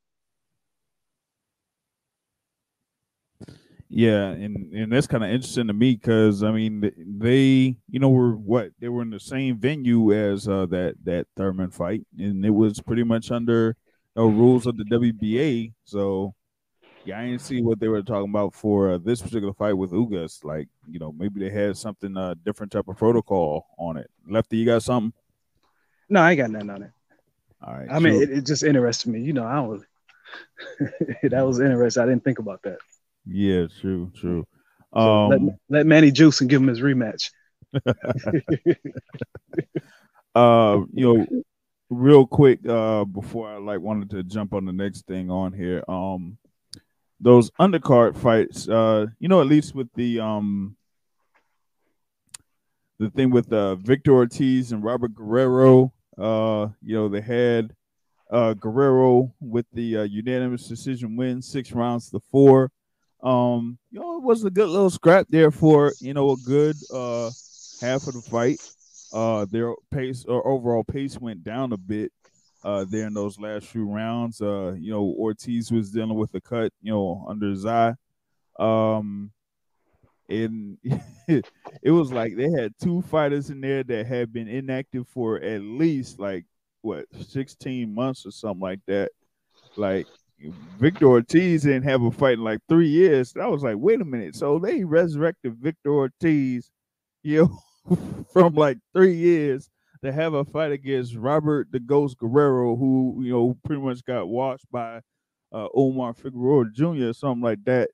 Yeah, and and that's kind of interesting to me because I mean they you know were what they were in the same venue as uh, that that Thurman fight, and it was pretty much under the rules of the WBA. So yeah, I didn't see what they were talking about for uh, this particular fight with Ugas. Like you know maybe they had something uh, different type of protocol on it. Lefty, you got something? No, I ain't got nothing on it. All right. I mean, it, it just interested me. You know, I don't really. (laughs) that was interesting. I didn't think about that. yeah, true, true. So let, Um, let Manny juice and give him his rematch. (laughs) (laughs) uh you know real quick uh before i like wanted to jump on the next thing on here um those undercard fights uh you know at least with the um the thing with uh victor ortiz and robert guerrero uh you know they had uh guerrero with the uh, unanimous decision win six rounds to four. Um you know it was a good little scrap there for you know a good uh half of the fight. Uh their pace or overall pace went down a bit uh there in those last few rounds uh you know ortiz was dealing with a cut you know under his eye um and (laughs) it was like they had two fighters in there that had been inactive for at least like what 16 months or something like that like Victor Ortiz didn't have a fight in like three years. I was like, wait a minute. So they resurrected Victor Ortiz, you know, (laughs) from like three years to have a fight against Robert the Ghost Guerrero, who you know pretty much got watched by uh, Omar Figueroa Jr. or something like that.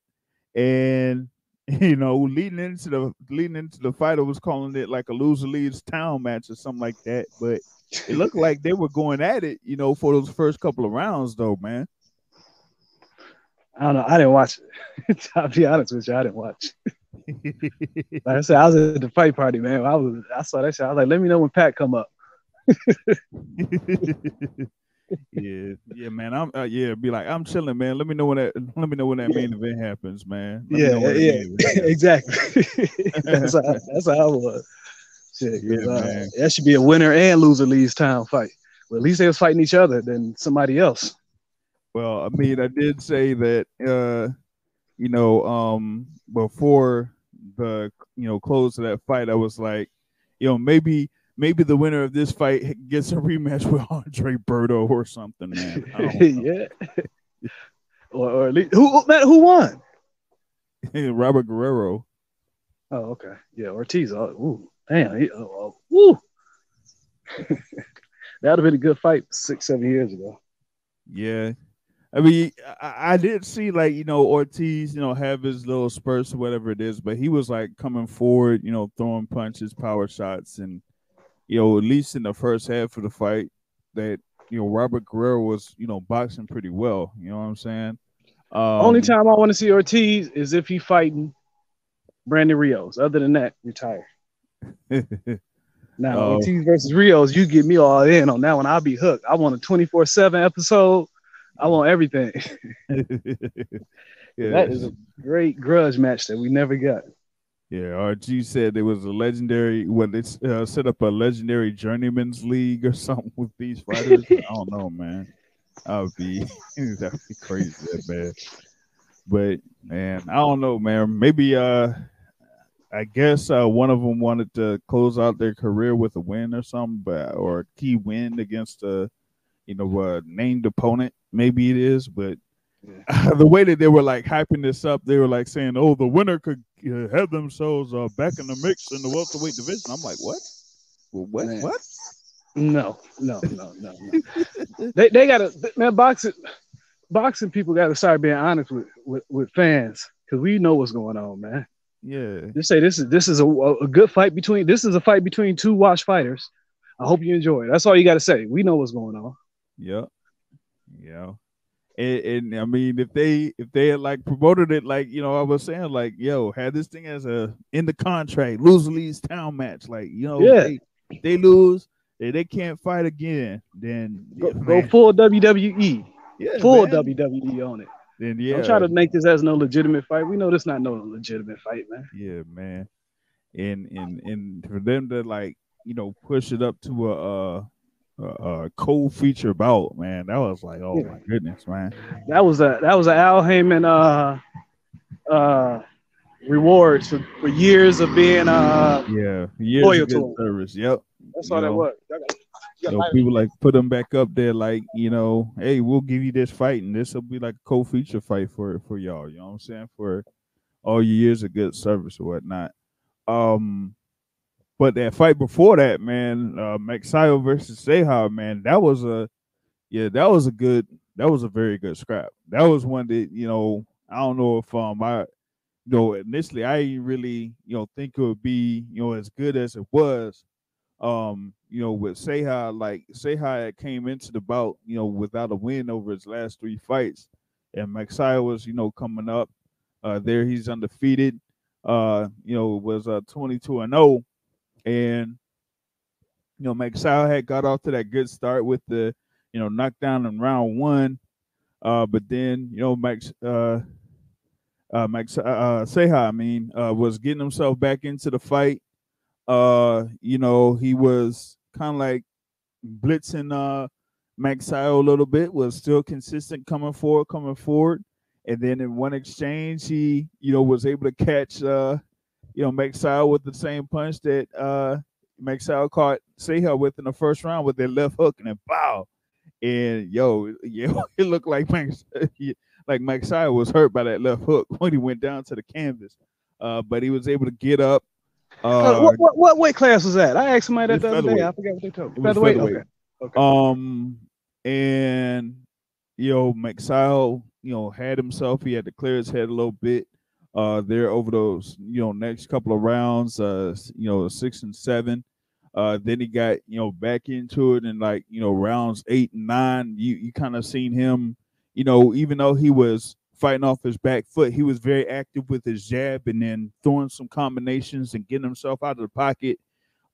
And (laughs) you know, leading into the leading into the fight, I was calling it like a loser leaves town match or something like that. But it looked like they were going at it, you know, for those first couple of rounds, though, man. I don't know. I didn't watch it. (laughs) I'll be honest with you. I didn't watch. (laughs) Like I said, I was at the fight party, man. I was. I saw that shit. I was like, let me know when Pat come up. (laughs) yeah, yeah, man. I'm uh, yeah, be like, I'm chilling, man. Let me know when that let me know when that Yeah. main event happens, man. Let Yeah, yeah, happens. (laughs) exactly. that's how. That's how I was. Shit, Yeah, uh, that should be a winner and loser leaves town fight. Well, at least they was fighting each other than somebody else. Well, I mean, I did say that uh, you know, um before the you know close of that fight, I was like, you know, maybe maybe the winner of this fight gets a rematch (laughs) with Andre Berto or something, man. I don't (laughs) know. yeah. or, or at least who man, who won? (laughs) Robert Guerrero. Oh, okay. Yeah, Ortiz. Oh, ooh, damn. He, oh, oh, woo. That'd have been a good fight six, seven years ago. Yeah. I mean, I, I did see like you know Ortiz, you know, have his little spurts or whatever it is, but he was like coming forward, you know, throwing punches, power shots, and you know, at least in the first half of the fight, that you know Robert Guerrero was you know boxing pretty well. You know what I'm saying? Um, Only time I want to see Ortiz is if he fighting Brandon Rios. Other than that, retire. (laughs) Now Oh. Ortiz versus Rios, you get me all in on that one. I'll be hooked. I want a 24-7 episode. I want everything. (laughs) (laughs) yeah, That is a great grudge match that we never got. yeah. RG said there was a legendary when they uh, set up a legendary journeyman's league or (laughs) something with these fighters. I don't know, man. Would be that would be crazy, that man. But man, I don't know, man. Maybe uh, I guess uh, one of them wanted to close out their career with a win or something, but or a key win against a you know a named opponent. Maybe it is, but (laughs) the way that they were like hyping this up, they were like saying, "Oh, the winner could uh, have themselves uh, back in the mix in the welterweight division." I'm like, "What? Well, what? Man. What?" No, no, no, no, no. (laughs) they they gotta man boxing boxing people gotta start being honest with with, with fans because we know what's going on, man. Yeah, Just say this is this is a, a good fight between this is a fight between two watch fighters. I hope you enjoy it. That's all you got to say. We know what's going on. Yeah, yeah. And, and I mean, if they if they had like promoted it, like you know, I was saying, like, yo, had this thing as a in the contract, lose leaves town match, like you know, Yeah. they, they lose, they, they can't fight again, then Go, yeah, go full WWE, yeah, full man. WWE on it. Then yeah, Don't try to make this as no legitimate fight. We know this not no legitimate fight, man. Yeah, man. And and and for them to like, you know, push it up to a uh a, a co-feature bout, man, that was like, oh my goodness, man. That was a that was a Al Haymon uh uh, rewards for, for years of being uh. Yeah, years Loyal of to service. Yep. That's You all that know. was. You got So people like put them back up there, like you know, hey, we'll give you this fight, and this will be like a co-feature fight for for y'all. You know what I'm saying? For all your years of good service or whatnot. Um, but that fight before that, man, uh, Magsayo versus Ceja, man, that was a yeah, that was a good, that was a very good scrap. That was one that you know, I don't know if um I you know initially I didn't really you know think it would be you know as good as it was um, you know, with Ceja, like Ceja came into the bout, you know, without a win over his last three fights, and Magsayo was, you know, coming up. Uh, there he's undefeated. Uh, you know, was uh 22 and 0, and you know, Magsayo had got off to that good start with the, you know, knockdown in round one. Uh, but then you know, Max, uh, uh, Max, uh, uh, Ceja, I mean, uh, was getting himself back into the fight uh you know he was kind of like blitzing uh Magsayo a little bit was still consistent coming forward coming forward and then in one exchange he you know was able to catch uh you know Magsayo with the same punch that uh Magsayo caught Ceja with in the first round with their left hook and then bow. and yo (laughs) yo it looked like Max (laughs) like Magsayo was hurt by that left hook (laughs) when he went down to the canvas uh but he was able to get up Uh, uh, what, what what weight class was that? I asked somebody that the other day. I forgot what they told me. Featherweight. featherweight. Okay. Okay. Um, and you know, you know, had himself. He had to clear his head a little bit. Uh, there over those, you know, next couple of rounds. Uh, you know, six and seven. Uh, then he got you know back into it and like you know rounds eight and nine. You you kind of seen him, you know, even though he was fighting off his back foot, he was very active with his jab and then throwing some combinations and getting himself out of the pocket.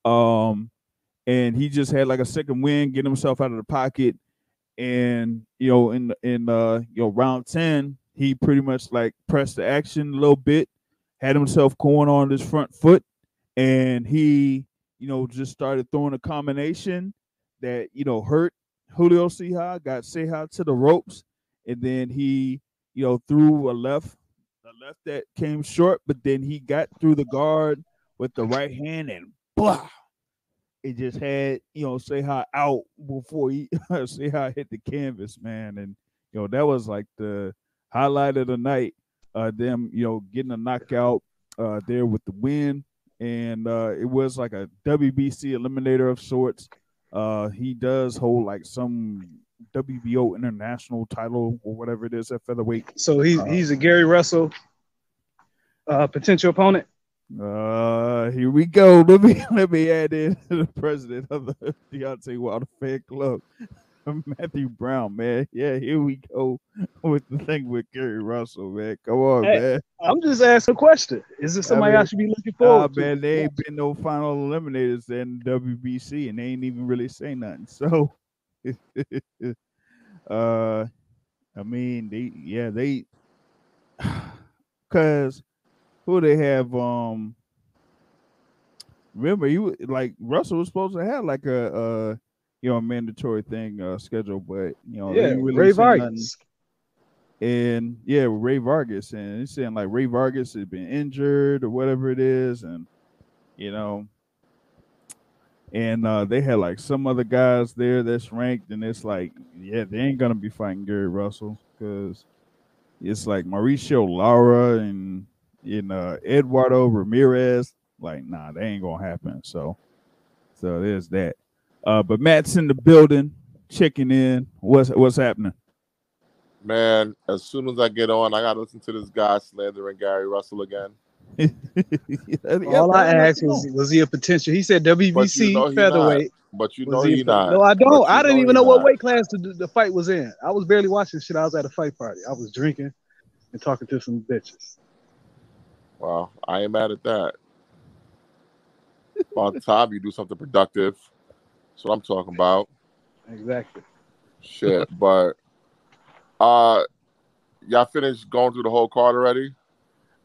Um, and he just had like a second win, getting himself out of the pocket. And you know, in in uh you know round ten, he pretty much like pressed the action a little bit, had himself going on his front foot, and he you know just started throwing a combination that you know hurt Julio Ceja, got Ceja to the ropes, and then he you know threw a left, a left that came short, but then he got through the guard with the right hand and blah! It just had you know how out before he (laughs) how hit the canvas man and you know that was like the highlight of the night uh them you know getting a knockout uh there with the win and uh it was like a WBC eliminator of sorts uh he does hold like some WBO international title or whatever it is at featherweight So he's Uh, he's a Gary Russell uh, potential opponent. Uh, here we go. (laughs) Let me let me add in (laughs) the president of the Deontay Wilder fan club, (laughs) Matthew Brown. Man, yeah, here we go with the thing with Gary Russell. Man, come on, Hey, man. I'm just asking a question. Is this somebody I, mean, should be looking Nah, forward to? man, they ain't been no final eliminators in WBC, and they ain't even really say nothing. (laughs) So, (laughs) uh, I mean, they yeah they, (sighs) cause who they have um. Remember, you like Russell was supposed to have like a uh you know a mandatory thing uh scheduled, but you know they yeah, really Rey. Vargas. and yeah, Rey Vargas, and it's saying like Rey Vargas has been injured or whatever it is, and you know, and uh, they had like some other guys there that's ranked, and it's like, yeah, they ain't gonna be fighting Gary Russell because it's like Mauricio Lara and you know Eduardo Ramirez. Like, nah, they ain't gonna happen. So, so there's that. Uh, but Matt's in the building, checking in. What's what's happening? Man, as soon as I get on, I gotta listen to this guy slandering Gary Russell again. (laughs) All I asked was, was he a potential? He said WBC know he featherweight. But you know he a he not. No, I don't. I didn't even he know what not. weight class the, the fight was in. I was barely watching shit. I was at a fight party. I was drinking and talking to some bitches. Well, I ain't mad at that. About time you do something productive. That's what I'm talking about. Exactly. Shit. (laughs) But uh y'all finished going through the whole card already?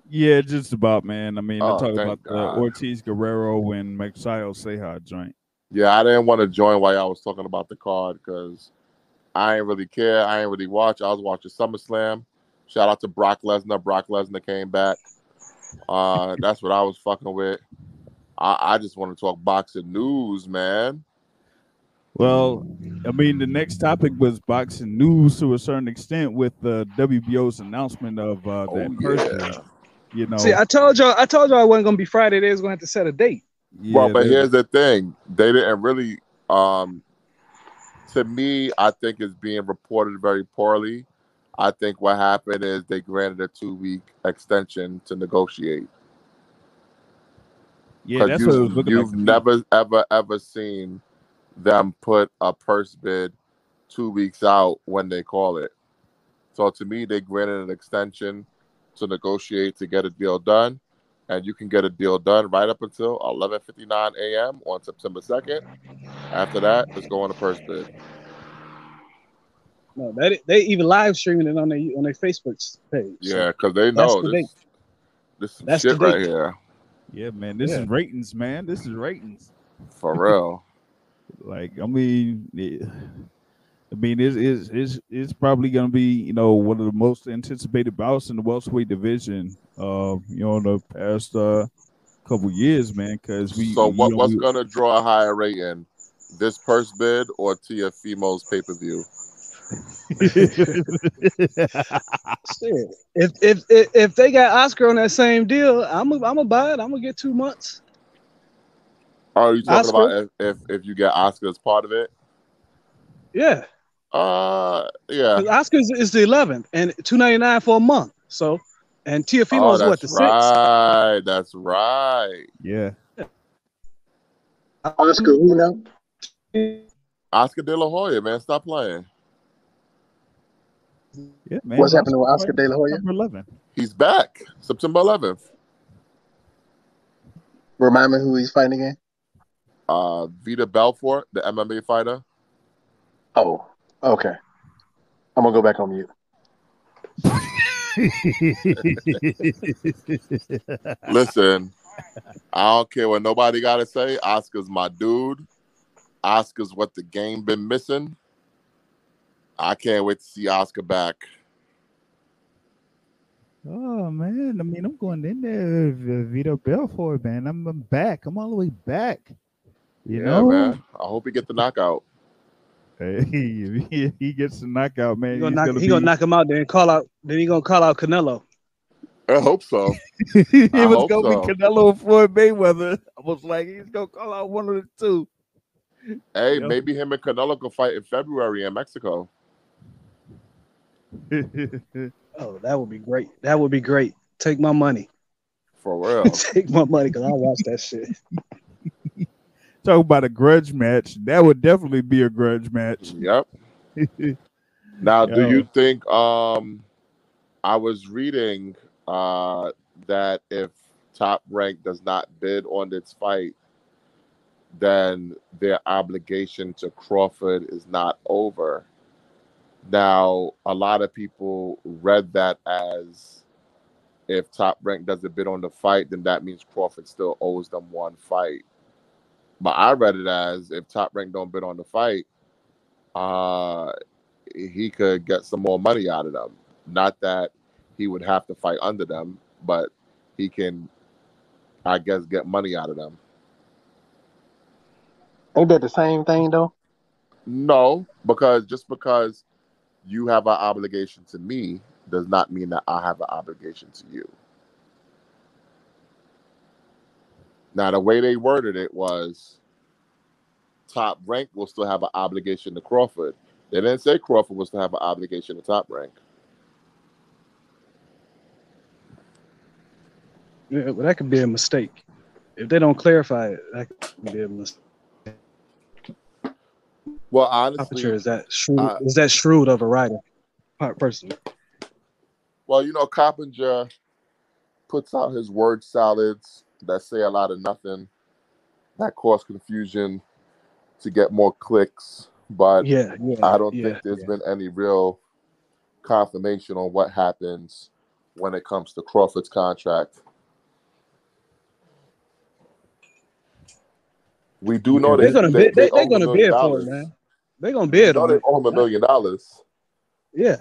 Yeah, just about man. I mean, Oh, I talk thank about the God. Ortiz Guerrero and Magsayo Ceja joint. Yeah, I didn't want to join while y'all was talking about the card because I ain't really care. I ain't really watch. I was watching SummerSlam. Shout out to Brock Lesnar. Brock Lesnar came back. Uh, that's what I was fucking with. I, I just want to talk boxing news, man. Well, I mean, the next topic was boxing news to a certain extent with the WBO's announcement of uh, that Oh, person. yeah. You know, See, I told y'all, I told y'all it wasn't gonna be Friday. They was gonna have to set a date. yeah, well, but they- here's the thing: they didn't really. Um, to me, I think it's being reported very poorly. I think what happened is they granted a two-week extension to negotiate. yeah, that's you, what it was looking you've like. never, ever, ever seen them put a purse bid two weeks out when they call it. So to me, they granted an extension to negotiate to get a deal done, and you can get a deal done right up until 11:59 a.m. on September 2nd. After that, it's going to purse bid. No, they they even live streaming it on their on their Facebook page. Yeah, because they That's know the this. This is some That's the shit right date. here Yeah, man, this Yeah. is ratings, man. This is ratings. for real. Like, I mean, it, I mean, it's, it's it's it's probably gonna be you know one of the most anticipated bouts in the welterweight division. Uh, you know, in the past uh couple years, man. Because we so what, know, what's we- going to draw a higher rating? This purse bid or Teofimo's pay per view? (laughs) If, if if if they got Oscar on that same deal, I'm a, I'm gonna buy it. I'm gonna get two months. Are you talking Oscar? about if, if if you get Oscar as part of it? Yeah, Uh, yeah. 'Cause Oscar's is the 11th and 299 for a month. So, and Teofimo's oh, what the that's sixth. right. That's right. yeah, Oscar, who now? Oscar De La Hoya, man, stop playing. yeah, man. What's happening with Oscar De La Hoya? Number eleven. He's back September 11th. Remind me who he's fighting again. Uh, Vitor Belfort, the MMA fighter. Oh, okay. I'm gonna go back on mute. (laughs) Listen, I don't care what nobody got to say. Oscar's my dude. Oscar's what the game been missing. I can't wait to see Oscar back. Oh man, I mean, I'm going in there, Vitor Belfort, man. I'm, I'm back. I'm all the way back. You yeah, know, man. I hope he gets the knockout. Hey, if (laughs) he, if he gets the knockout, man. He gonna knock, gonna he be, gonna knock him out, then call out. Then he gonna call out Canelo. I hope so. (laughs) it I was gonna so. be Canelo for Mayweather. (laughs) I was like, he's gonna call out one of the two. Hey, Yeah. maybe him and Canelo can fight in February in Mexico. Oh, that would be great. That would be great. Take my money. For real. Take my money because I watch that shit. Talk about a grudge match. That would definitely be a grudge match. yep. (laughs) Now, do you think um I was reading uh that if Top Rank does not bid on its fight, then their obligation to Crawford is not over. Now, a lot of people read that as if Top Rank doesn't bid on the fight, then that means Crawford still owes them one fight. But I read it as if Top Rank don't bid on the fight, uh he could get some more money out of them. Not that he would have to fight under them, but he can, I guess, get money out of them. Ain't that the same thing though? No, because just because you have an obligation to me does not mean that I have an obligation to you. Now, the way they worded it was top rank will still have an obligation to Crawford. They didn't say Crawford was to have an obligation to top rank. Yeah, but that could be a mistake. If they don't clarify it, that could be a mistake. Well, honestly, is that shrewd? uh, is that shrewd of a writer, per- person? well, you know, Coppinger puts out his word salads that say a lot of nothing, that cause confusion to get more clicks. But Yeah, yeah. I don't yeah, think there's yeah. been any real confirmation on what happens when it comes to Crawford's contract. We do know They're gonna they, bid. They, they're gonna bid for it, man. They're gonna bid know on they it. owe him a million dollars. Yeah.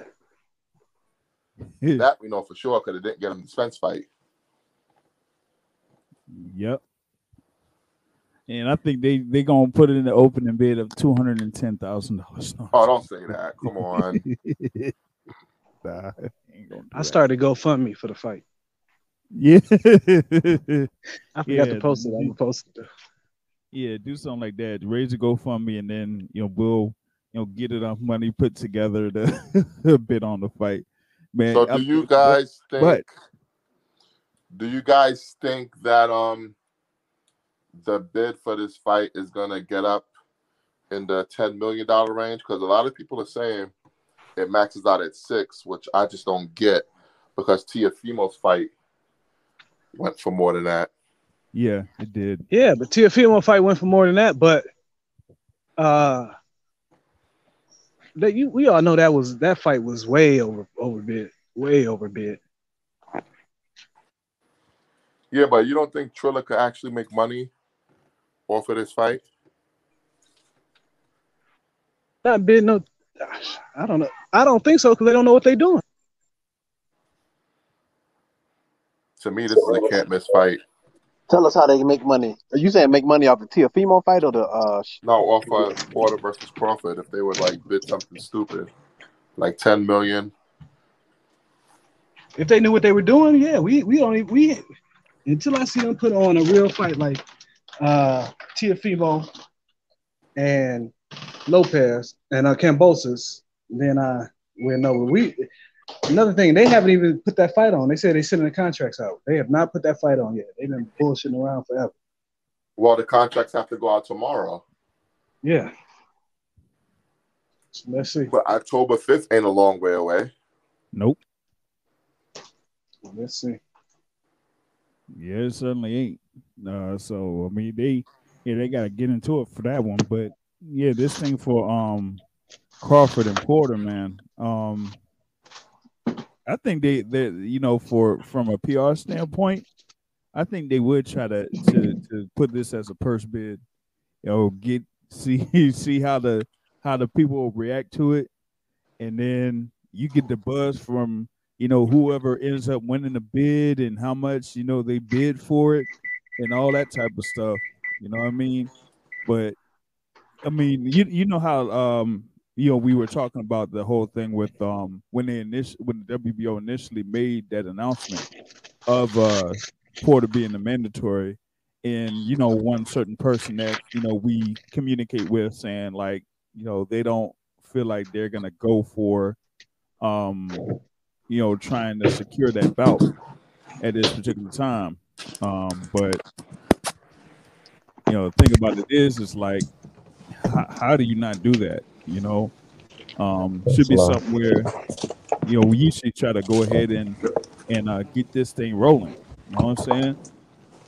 That we know for sure because it didn't get him the Spence fight. Yep. And I think they they gonna put it in the opening bid of two hundred and ten thousand dollars. (laughs) Oh, don't say that. Come on. (laughs) Nah, ain't gonna do I that. started GoFundMe for the fight. Yeah. (laughs) I forgot Yeah, to post it. I'm gonna post it. yeah, do something like that. Raise a GoFundMe and then you know we'll you know get enough money put together to bid on the fight. Man, So do I'm- you guys think but- do you guys think that um the bid for this fight is gonna get up in the ten million dollar range? Because a lot of people are saying it maxes out at six, which I just don't get because Teofimo's fight went for more than that. Yeah, it did. Yeah, but Tiafimo fight went for more than that. But uh, that you we all know that was that fight was way over overbid, way overbid. Yeah, but you don't think Triller could actually make money off of this fight? Not bid no. I don't know. I don't think so because they don't know what they're doing. To me, this is a can't miss fight. Tell us how they can make money. Are you saying make money off the Teofimo fight or the uh? No, off of Porter versus Crawford, if they would like bid something stupid, like ten million. If they knew what they were doing, yeah, we we don't even, we until I see them put on a real fight like uh Teofimo and Lopez and uh Kambosos, then I will know. We another thing, they haven't even put that fight on. They said they're sending the contracts out. They have not put that fight on yet. They've been bullshitting around forever. Well, the contracts have to go out tomorrow, Yeah. So let's see. but October fifth ain't a long way away. Nope. Let's see. Yeah, it certainly ain't. Uh, so I mean, they yeah they got to get into it for that one. But yeah, this thing for um Crawford and Porter, man. Um, I think they they you know for from a PR standpoint, I think they would try to to to put this as a purse bid. You know, get (laughs) see see how the how the people react to it, and then you get the buzz from you know, whoever ends up winning the bid and how much, you know, they bid for it and all that type of stuff. You know what I mean? But I mean, you you know how um you know we were talking about the whole thing with um when they initial when the WBO initially made that announcement of uh Porter being the mandatory and you know one certain person that you know we communicate with saying like you know they don't feel like they're gonna go for um you know, trying to secure that bout at this particular time. Um, but you know, the thing about it is, is like, how, how do you not do that? You know, um, should be something where you know we usually try to go ahead and and uh, get this thing rolling. You know what I'm saying?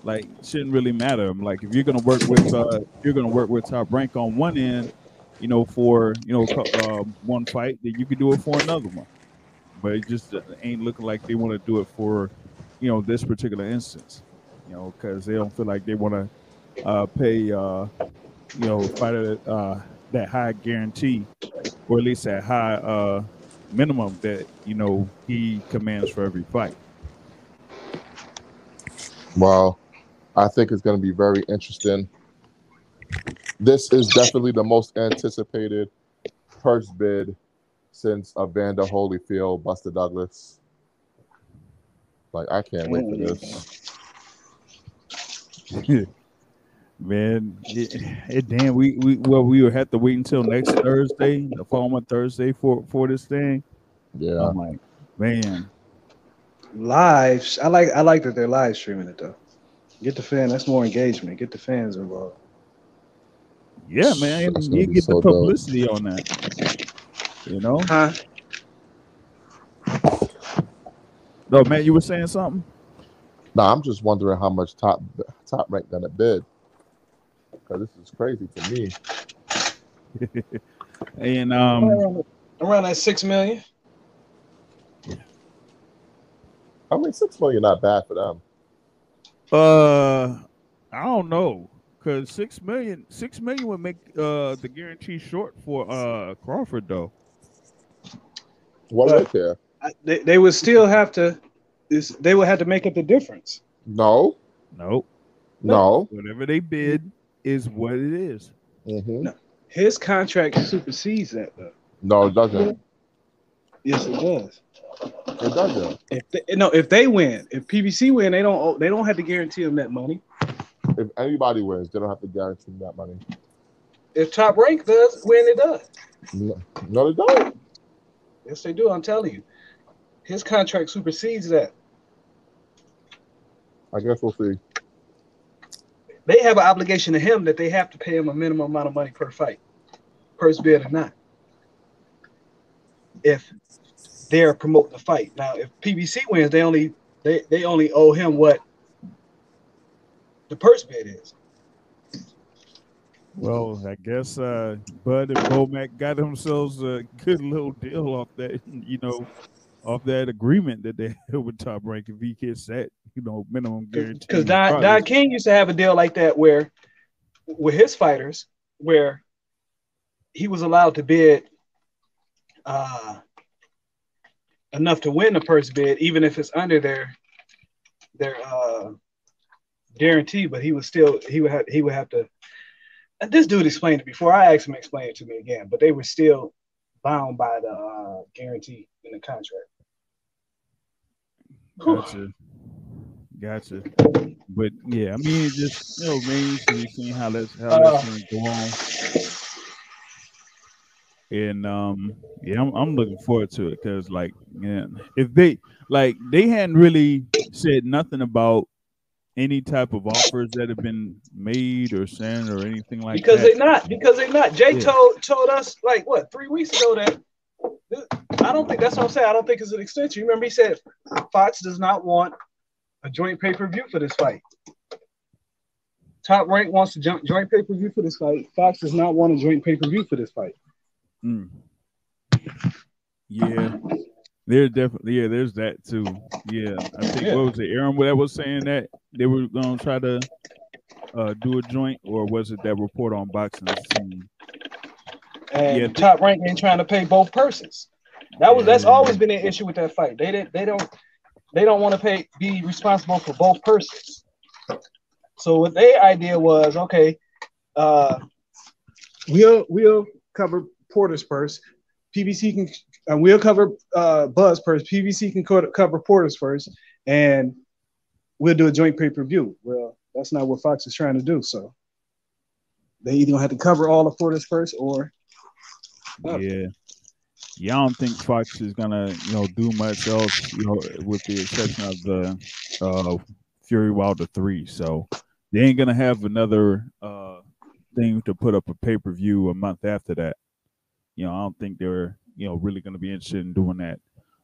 Like, shouldn't really matter. I'm like, if you're gonna work with, uh, you're gonna work with top rank on one end, you know, for you know, um, one fight, then you can do it for another one but it just uh, ain't looking like they want to do it for, you know, this particular instance, you know, because they don't feel like they want to uh, pay, uh, you know, fighter uh, that high guarantee, or at least that high uh, minimum that you know he commands for every fight. Well, I think it's going to be very interesting. This is definitely the most anticipated purse bid since Evander Holyfield, Buster Douglas. Like, I can't wait for this. (laughs) Man, it, it damn we, we well we would have to wait until next Thursday, the following Thursday for for this thing. Yeah. I'm like, man, Live. I like I like that they're live streaming it though. Get the fan. That's more engagement. Get the fans involved. yeah, man, you get so the dope. publicity on that. You know, Huh? no, man, you were saying something. Nah, I'm just wondering how much top top rank gonna bid. Because this is crazy to me. (laughs) And um, around, around that six million. I mean, six million not bad for them. uh, I don't know, cause six million, six million would make uh the guarantee short for uh Crawford though. What But- right there? I- they, they would still have to. They would have to make up the difference. No, Nope. no. Whatever they bid is what it is. hmm His contract supersedes that, though. No, it doesn't. Yes, it does. It doesn't. If they, no, if they win, if PBC win, they don't. They don't have to guarantee him that money. If anybody wins, they don't have to guarantee them that money. If Top Rank does win, it does. No, no they don't. Yes, they do. I'm telling you, his contract supersedes that. I guess we'll see. They have an obligation to him that they have to pay him a minimum amount of money per fight, purse bid or not. If they're promoting the fight now, if PBC wins, they only they, they only owe him what the purse bid is. Well, I guess uh, Bud and Bomac got themselves a good little deal off that, you know, off that agreement that they (laughs) had with Top Rank. If he gets that, you know, minimum guarantee. Because Don, Don. King used to have a deal like that where, with his fighters, where he was allowed to bid uh, enough to win the purse bid, even if it's under their their uh, guarantee. But he was still he would have he would have to. And this dude explained it before. I asked him to explain it to me again, but they were still bound by the uh, guarantee in the contract. Gotcha. Gotcha. But yeah, I mean, just you know, man, so you seeing how that's how Uh, that's go on. And um, yeah, I'm, I'm looking forward to it because, like, yeah, if they like, they hadn't really said nothing about any type of offers that have been made or sent or anything like because that. Because they're not because they're not jay Yeah. told told us like what three weeks ago that i don't think that's what i'm saying i don't think it's an extension you remember he said fox does not want a joint pay-per-view for this fight top rank wants a jo- joint pay-per-view for this fight fox does not want a joint pay-per-view for this fight Mm. Yeah, there's definitely yeah, there's that too. Yeah, I think Yeah. what was it, Aaron? That was saying that they were gonna try to uh, do a joint, or was it that report on boxing? Team? and Yeah. top rank ain't trying to pay both persons that was that's Yeah. always been an issue with that fight they didn't they don't they don't want to pay be responsible for both persons so what their idea was okay uh we'll we'll cover porter's purse pbc can and we'll cover uh buzz purse pbc can co- cover porter's first, and we'll do a joint pay-per-view well that's not what fox is trying to do so they either gonna have to cover all of porter's first, or Oh. Yeah, yeah. I don't think Fox is gonna you know do much else, you know, with the exception of the uh, Fury Wilder three. So they ain't gonna have another uh, thing to put up a pay per view a month after that. You know, I don't think they're you know really gonna be interested in doing that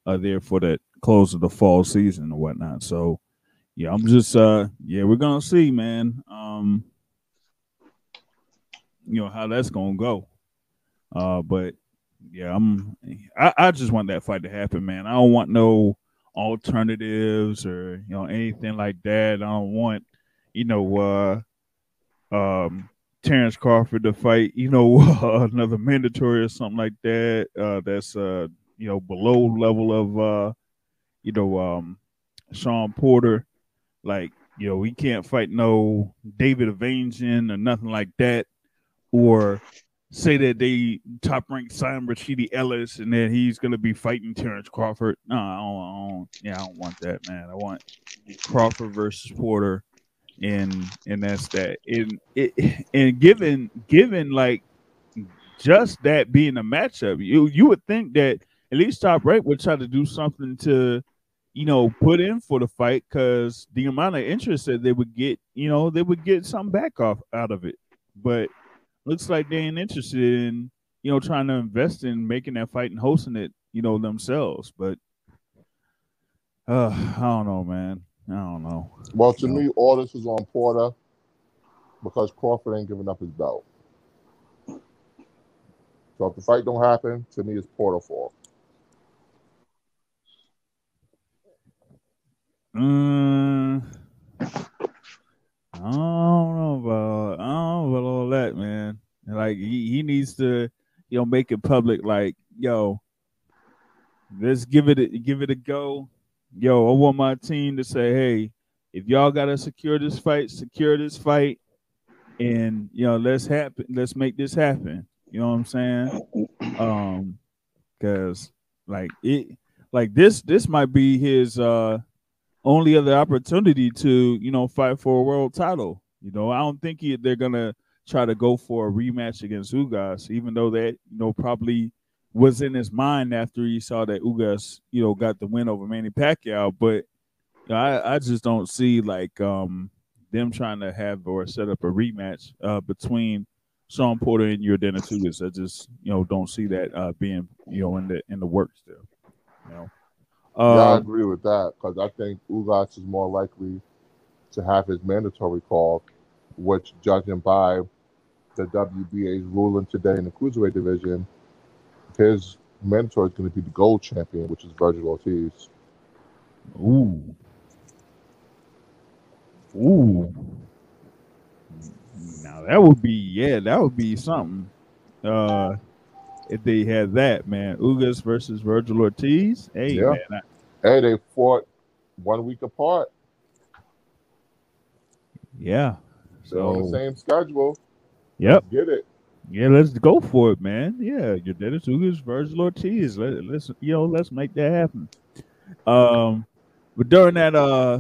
uh, there for the close of the fall season and whatnot. So yeah, I'm just uh yeah, we're gonna see, man. Um, you know how that's gonna go. Uh, but yeah, I'm. I, I just want that fight to happen, man. I don't want no alternatives or you know anything like that. I don't want you know uh um Terrence Crawford to fight you know (laughs) another mandatory or something like that. Uh, that's uh you know below level of uh you know um Shawn Porter. Like you know we can't fight no David Avanesyan or nothing like that, or say that they top ranked sign Rashidi Ellis and that he's gonna be fighting Terrence Crawford. No, I don't, I don't yeah, I don't want that, man. I want Crawford versus Porter and and that's that. And it and given given like just that being a matchup, you you would think that at least top rank would try to do something to you know put in for the fight because the amount of interest that they would get, you know, they would get some back off out of it. But looks like they ain't interested in you know trying to invest in making that fight and hosting it you know themselves but uh i don't know man i don't know Well, to me, all this is on Porter because Crawford ain't giving up his belt. So if the fight don't happen, to me, it's Porter fault. Mm, I don't know about I don't know about all that, man. Like he, he needs to, you know, make it public. Like, yo, let's give it a, give it a go. Yo, I want my team to say, hey, if y'all gotta secure this fight, secure this fight, and you know, let's happen, let's make this happen. You know what I'm saying? Um, because like it, like this, this might be his uh only other opportunity to you know fight for a world title. You know, I don't think he, they're gonna try to go for a rematch against Ugas, even though that you know probably was in his mind after he saw that Ugas you know got the win over Manny Pacquiao. But you know, I I just don't see like um them trying to have or set up a rematch uh between Shawn Porter and Yordenis Ugas. I just you know don't see that uh being you know in the in the works still. You know. yeah, I Um, agree with that because I think Ugas is more likely to have his mandatory call, which, judging by the WBA's ruling today in the cruiserweight division, his mandatory is going to be the gold champion, which is Vergil Ortiz. Ooh. Ooh. Now that would be yeah, that would be something. Uh if they had that, man. Ugas versus Vergil Ortiz. Hey Yeah. man. I- Hey, they fought one week apart. yeah. They're on the same schedule. yep. Get it. Yeah, let's go for it, man. Yeah, your Ugas, Vergil Ortiz. Let, let's you know, let's make that happen. Um, but during that uh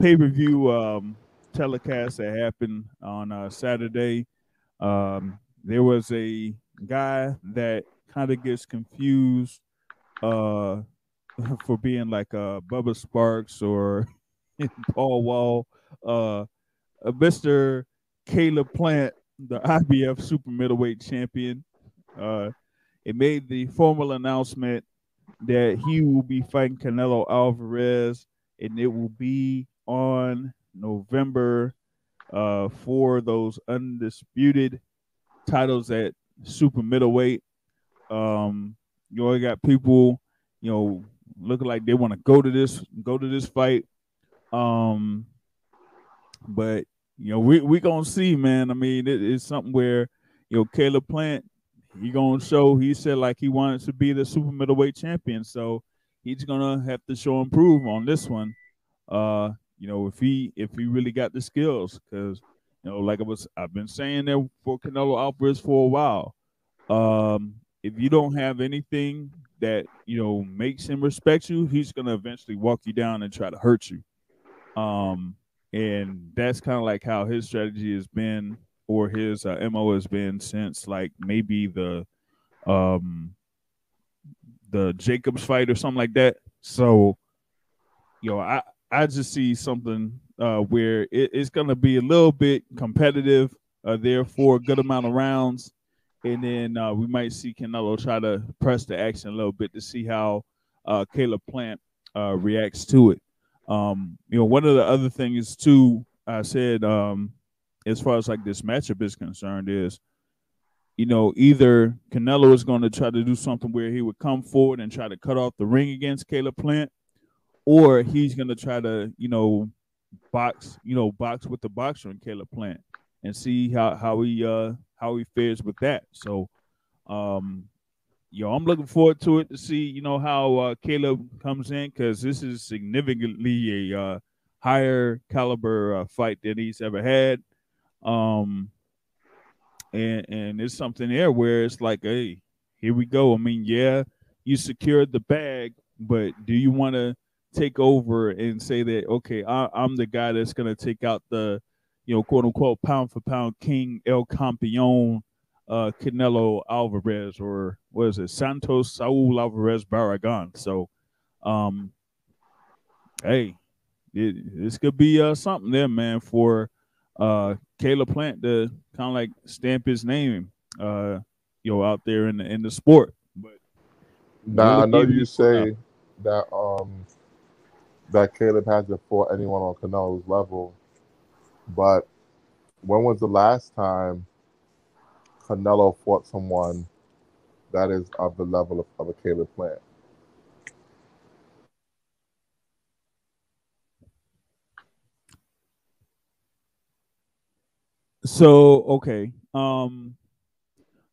pay per view um telecast that happened on uh, Saturday, um, there was a guy that kind of gets confused uh (laughs) for being like uh Bubba Sparxxx or (laughs) Paul Wall, uh, uh Mr. Caleb Plant, the (laughs) IBF super middleweight champion. Uh, it made the formal announcement that he will be fighting Canelo Alvarez, and it will be on November uh, for those undisputed titles at super middleweight. Um, you already got people, you know, looking like they want to go to this, go to this fight. Um, but you know, we we gonna see, man. I mean, it, it's something where you know Caleb Plant, he gonna show. He said like he wanted to be the super middleweight champion, so he's gonna have to show and prove on this one. Uh, you know, if he if he really got the skills, because you know, like I was, I've been saying there for Canelo Alvarez for a while. Um, if you don't have anything that you know makes him respect you, he's gonna eventually walk you down and try to hurt you. Um, and that's kind of like how his strategy has been, or his uh, mo has been since like maybe the um the Jacobs fight or something like that. So, you know, I I just see something uh where it, it's gonna be a little bit competitive uh, there for a good amount of rounds, and then uh, we might see Canelo try to press the action a little bit to see how uh, Caleb Plant uh, reacts to it. Um, you know, one of the other things too, I said, um, as far as like this matchup is concerned, is you know either Canelo is going to try to do something where he would come forward and try to cut off the ring against Caleb Plant, or he's going to try to you know box, you know, box with the boxer and Caleb Plant and see how how he uh how he fares with that. So, um, yo, I'm looking forward to it to see you know how uh, Caleb comes in because this is significantly a uh, higher caliber uh, fight than he's ever had. Um, and and it's something there where it's like, hey, here we go. I mean, yeah, you secured the bag, but do you want to take over and say that okay, I, I'm the guy that's gonna take out the you know, quote unquote, pound for pound king El Campeon, uh, Canelo Alvarez, or what is it, Santos Saul Alvarez Barragan. So, um, hey, it, this could be uh, something there, man, for uh, Caleb Plant to kind of like stamp his name, uh, you know, out there in the in the sport. But Now I know you say that um that Caleb hasn't fought anyone on Canelo's level, but when was the last time Canelo fought someone that is of the level of, of a Caleb Plant? So okay, um,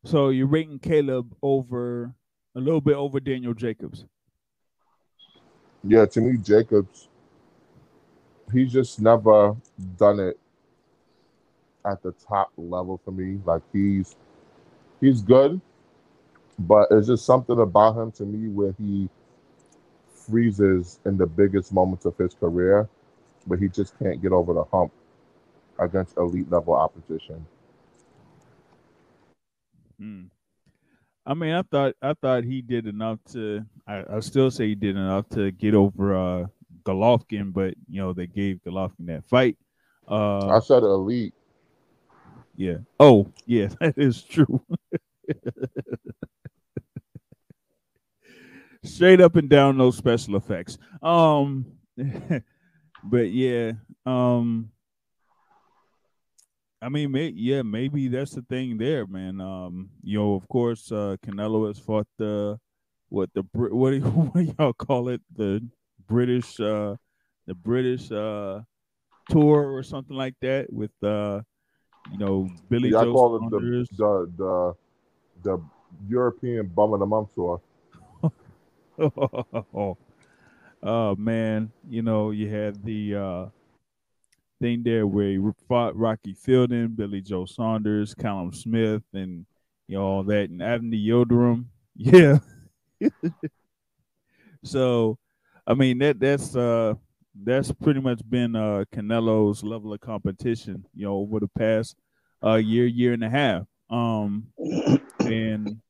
so you're rating Caleb over a little bit over Daniel Jacobs. Yeah, to me, Jacobs, he's just never done it at the top level for me. Like he's he's good, but it's just something about him to me where he freezes in the biggest moments of his career, but he just can't get over the hump against elite level opposition. Hmm. I mean, I thought I thought he did enough to. I, I still say he did enough to get over uh, Golovkin, but you know they gave Golovkin that fight. Uh, I said elite. yeah. Oh, yeah, (laughs) that is true. (laughs) Straight up and down, no special effects. Um, (laughs) but yeah. Um, I mean, may, yeah, maybe that's the thing there, man. Um, you know, of course, uh, Canelo has fought the what the (laughs) what do, you- what do y'all call it? The British, uh, the British uh tour or something like that with uh, you know, Billy Yeah, I call it the, the the the European bum of the month tour. (laughs) oh man, you know, you had the uh thing there where he fought Rocky Fielding, Billy Joe Saunders, Callum Smith, and you know all that, and Avni Yildirim. (laughs) Yeah. (laughs) so, I mean that that's uh that's pretty much been uh Canelo's level of competition, you know, over the past uh year, year and a half. Um, (coughs) and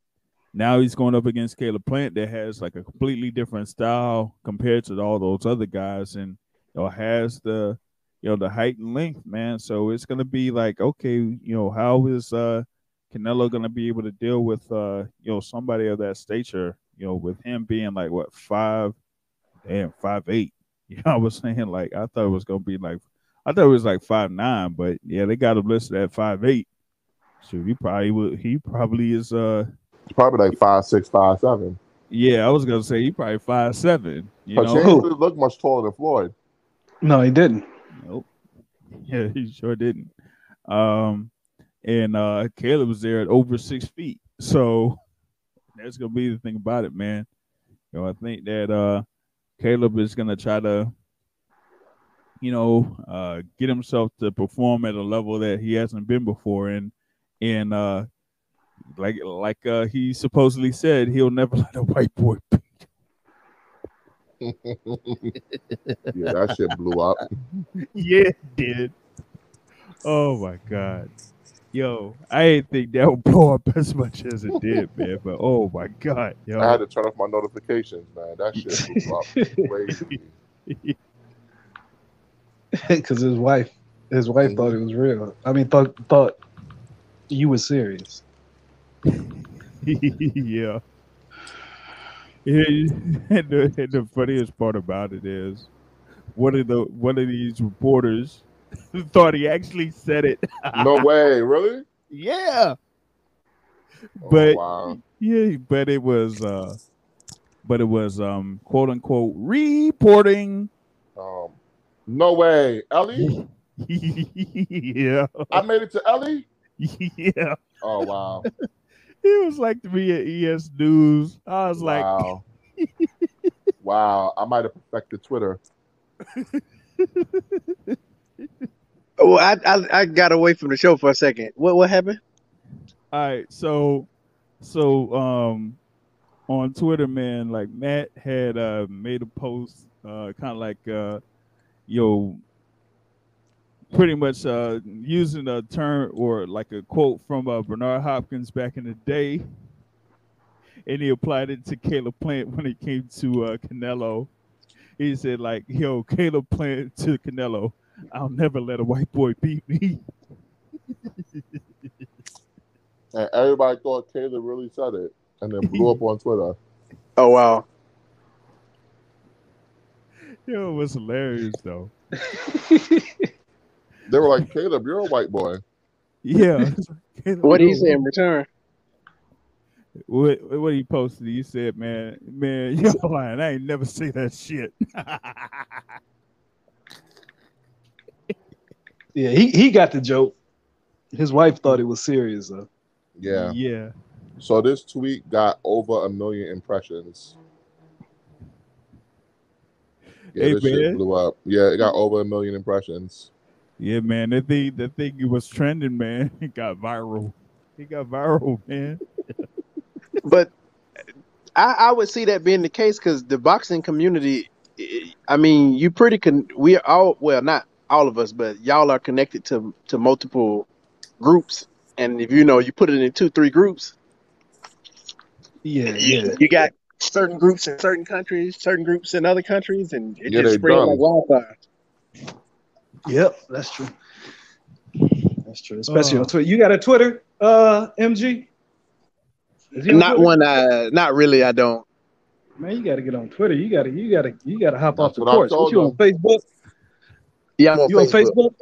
now he's going up against Caleb Plant that has like a completely different style compared to all those other guys, and you know has the you know the height and length, man. So it's gonna be like, okay, you know, how is uh Canelo gonna be able to deal with uh you know somebody of that stature, you know, with him being like what five, damn five eight. (laughs) You know, I was saying like I thought it was gonna be like I thought it was like five nine, but yeah, they got him listed at five eight. So he probably would he probably is uh It's probably like five six, five seven. yeah, I was gonna say he probably five seven. You But know, James (laughs) didn't look much taller than Floyd. No, he didn't. nope. (laughs) Yeah, he sure didn't. Um, and uh, Caleb was there at over six feet, so that's gonna be the thing about it, man. You know, I think that uh, Caleb is gonna try to, you know, uh, get himself to perform at a level that he hasn't been before, and and uh, like like uh, he supposedly said, he'll never (laughs) let a white boy beat. (laughs) yeah, that shit blew up. (laughs) yeah, it did. Oh my god. Yo, I didn't think that would blow up as much as it did, man. But oh my god, yo. I had to turn off my notifications, man. That shit blew up crazy. Because his wife, his wife thought it was real. I mean, thought thought you were serious. (laughs) yeah. And the, and the funniest part about it is one of the one of these reporters (laughs) thought he actually said it. No way, really? yeah. Oh, But wow. yeah, but it was uh but it was um quote unquote reporting. Um, no way, Ellie. (laughs) yeah. I made it to Ellie. Yeah. Oh wow, (laughs) It was like to be at ES News. I was like, wow, (laughs) wow. I might have perfected Twitter. (laughs) well, I, I I got away from the show for a second. What what happened? all right, so so um on Twitter, man, like Matt had uh made a post uh kind of like uh yo pretty much uh using a term or like a quote from uh, Bernard Hopkins back in the day. And he applied it to Caleb Plant when it came to uh Canelo. He said like, yo, Caleb Plant to Canelo, I'll never let a white boy beat me. (laughs) And everybody thought Caleb really said it, and then blew up on Twitter. (laughs) Oh wow. Yo, it was hilarious though. (laughs) They were like, Caleb, you're a white boy. Yeah. (laughs) What did he say in return? What what he posted? He said, "Man, man, (laughs) you're lying. I ain't never say that shit." (laughs) Yeah, he, he got the joke. His wife thought it was serious though. Yeah. yeah. So this tweet got over a million impressions. Yeah, Hey, this shit blew up. Yeah, it got over a million impressions. Yeah, man. That thing, that thing, it was trending, man. (laughs) It got viral. It got viral, man. But I, I would see that being the case because the boxing community, I- I mean, you pretty con. We are all well, not all of us, but y'all are connected to to multiple groups, and if you know, you put it in two, three groups. Yeah, You, yeah. you got certain groups in certain countries, certain groups in other countries, and it Yeah, just they spread like wildfire. Yep, that's true. That's true. Especially Oh. on Twitter. You got a Twitter, uh, MG? Is he on Not Twitter? one. Uh, not really. I don't. Man, you gotta get on Twitter. You gotta, you gotta, you gotta hop off the what porch. What you on Facebook? Yeah, I'm on You on Facebook. Facebook?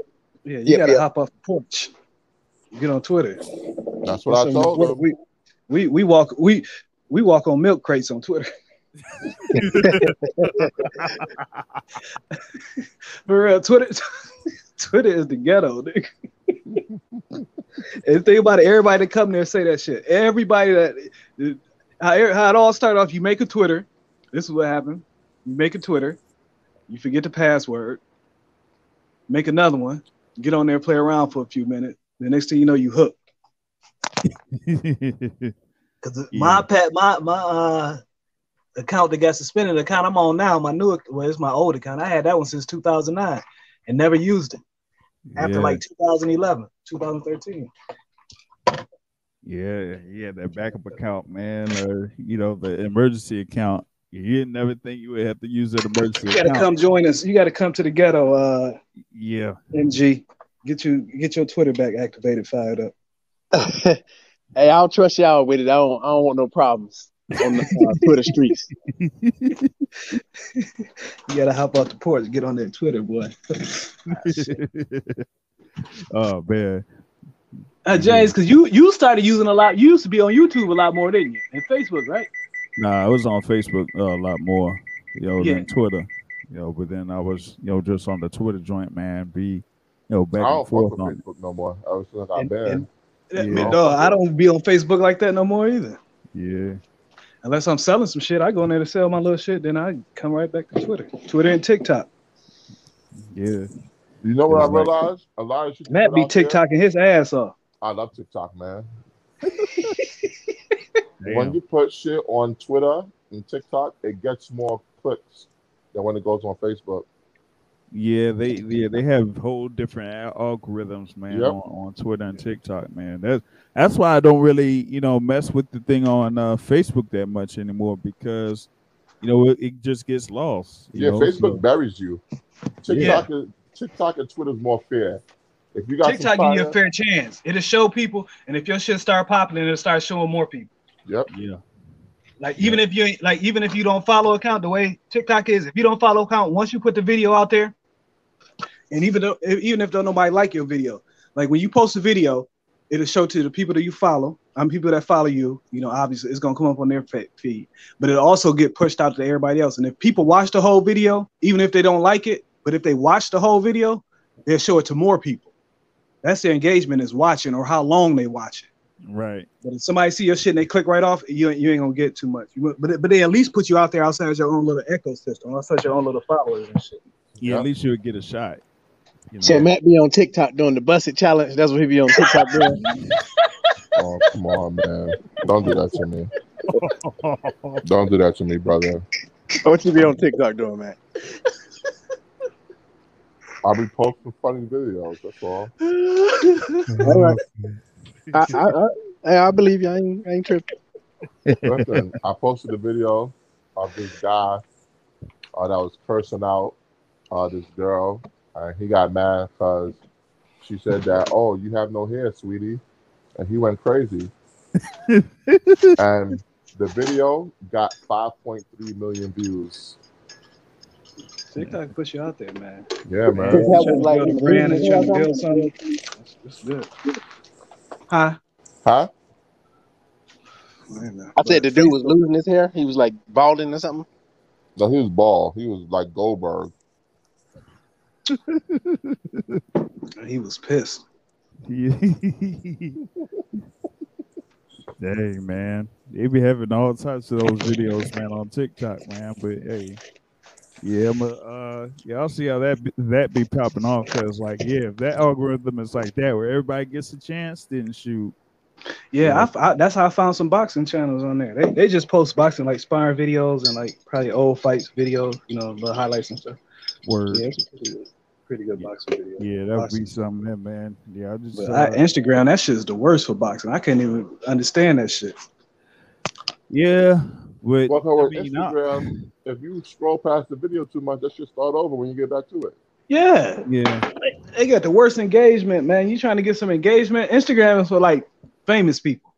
Yeah, you Yeah, gotta yeah. hop off the porch. Get on Twitter. That's what I Listen, told Twitter, them. We, we we walk we we walk on milk crates on Twitter. (laughs) (laughs) For real, Twitter (laughs) Twitter is the ghetto, nigga. and think about it, everybody that come there say that shit. Everybody that how, it- how it all started off, you make a Twitter. This is what happened. You make a Twitter, you forget the password, make another one, get on there, play around for a few minutes. The next thing you know, you hooked. (laughs) Cause Yeah. my pet, my my uh account that got suspended, the account I'm on now, my new, well, it's my old account. I had that one since 2009 and never used it after Yeah. like 2011, 2013. Yeah, yeah, that backup account, man, or you know, the emergency account. You didn't never think you would have to use that emergency You gotta account. come join us. You gotta come to the ghetto, uh, Yeah, MG. Get you get your Twitter back activated, fired up. (laughs) hey, I'll trust y'all with it. I don't. I don't want no problems on the uh, Twitter streets. (laughs) You gotta hop off the porch, get on that Twitter, boy. (laughs) oh man, Uh, James, because you you started using a lot. You used to be on YouTube a lot more, didn't you? And Facebook, right? nah, I was on Facebook uh, a lot more, you know, Yeah. than Twitter, you know. But then I was, you know, just on the Twitter joint, man. Be, you know, back I and forth on. Facebook no more. Ever since I And- banned. and- Yeah. Man, dog, I don't be on Facebook like that no more either. Yeah, Unless I'm selling some shit, I go in there to sell my little shit, then I come right back to Twitter, Twitter and TikTok. yeah. You know what I like- realized? A lot of shit you Matt be out there- TikToking his ass off. I love TikTok, man. (laughs) When you put shit on Twitter and TikTok, it gets more clicks than when it goes on Facebook. Yeah, they yeah they have whole different algorithms, man, Yep. on, on Twitter and TikTok, man. That's that's why I don't really you know mess with the thing on uh, Facebook that much anymore because you know it, it just gets lost. you Yeah, know, Facebook so- buries you. TikTok is TikTok and Twitter is more fair. If you got TikTok some give you a fair chance. It'll show people, and if your shit start popping, it'll start showing more people. Yep. yeah, Like even if you ain't- like even if you don't follow account, the way TikTok is, if you don't follow account, once you put the video out there, and even though even if don't nobody like your video, like when you post a video, it'll show to the people that you follow. I'm people that follow you. You know, obviously it's gonna come up on their feed, but it'll also get pushed out to everybody else. And if people watch the whole video, even if they don't like it, but if they watch the whole video, they'll show it to more people. That's their engagement is watching or how long they watch it. right. But if somebody see your shit and they click right off, you, ain't- you ain't gonna get too much. You, but but they at least put you out there outside of your own little ecosystem, outside your own little followers and shit. Yeah, Yep. at least you would get a shot. You know? So Matt be on TikTok doing the busted challenge. That's what he be on TikTok doing. (laughs) Oh, come on, man. Don't do that to me. Don't do that to me, brother. what you be on TikTok doing, Matt? I'll be posting funny videos. That's all. All right. I, I, I, hey, I believe you. I ain't, I ain't tripping. Listen, I posted a video of this guy uh, that was cursing out uh, this girl, and he got mad because she said that, "Oh, you have no hair, sweetie," and he went crazy. (laughs) and the video got 5.3 million views. TikTok puts you out there, man. Yeah, man. That was like Build a brand and trying to build something. That's, that's good. Huh? Huh? I said the dude was losing his hair. He was like balding or something. No, he was bald. He was like Goldberg. He was pissed. (laughs) Dang man, they be having all types of those videos, man, on TikTok, man. But hey, Yeah, I'm a, uh, yeah, I'll see how that be, that be popping off because, like, yeah, if that algorithm is like that, where everybody gets a chance, then shoot, Yeah. I I that's how I found some boxing channels on there. They they just post boxing like sparring videos and like probably old fights videos, you know, the highlights and stuff. word, Yeah, pretty good, boxing video. yeah, that would boxing. be something, that man. Yeah, I just, But uh, I, Instagram, that shit is the worst for boxing. I can't even understand that shit. yeah, but Well, with I mean, I- Instagram, if you scroll past the video too much, that should start over when you get back to it. Yeah, yeah, they got the worst engagement, man. You trying to get some engagement? Instagram is for like famous people,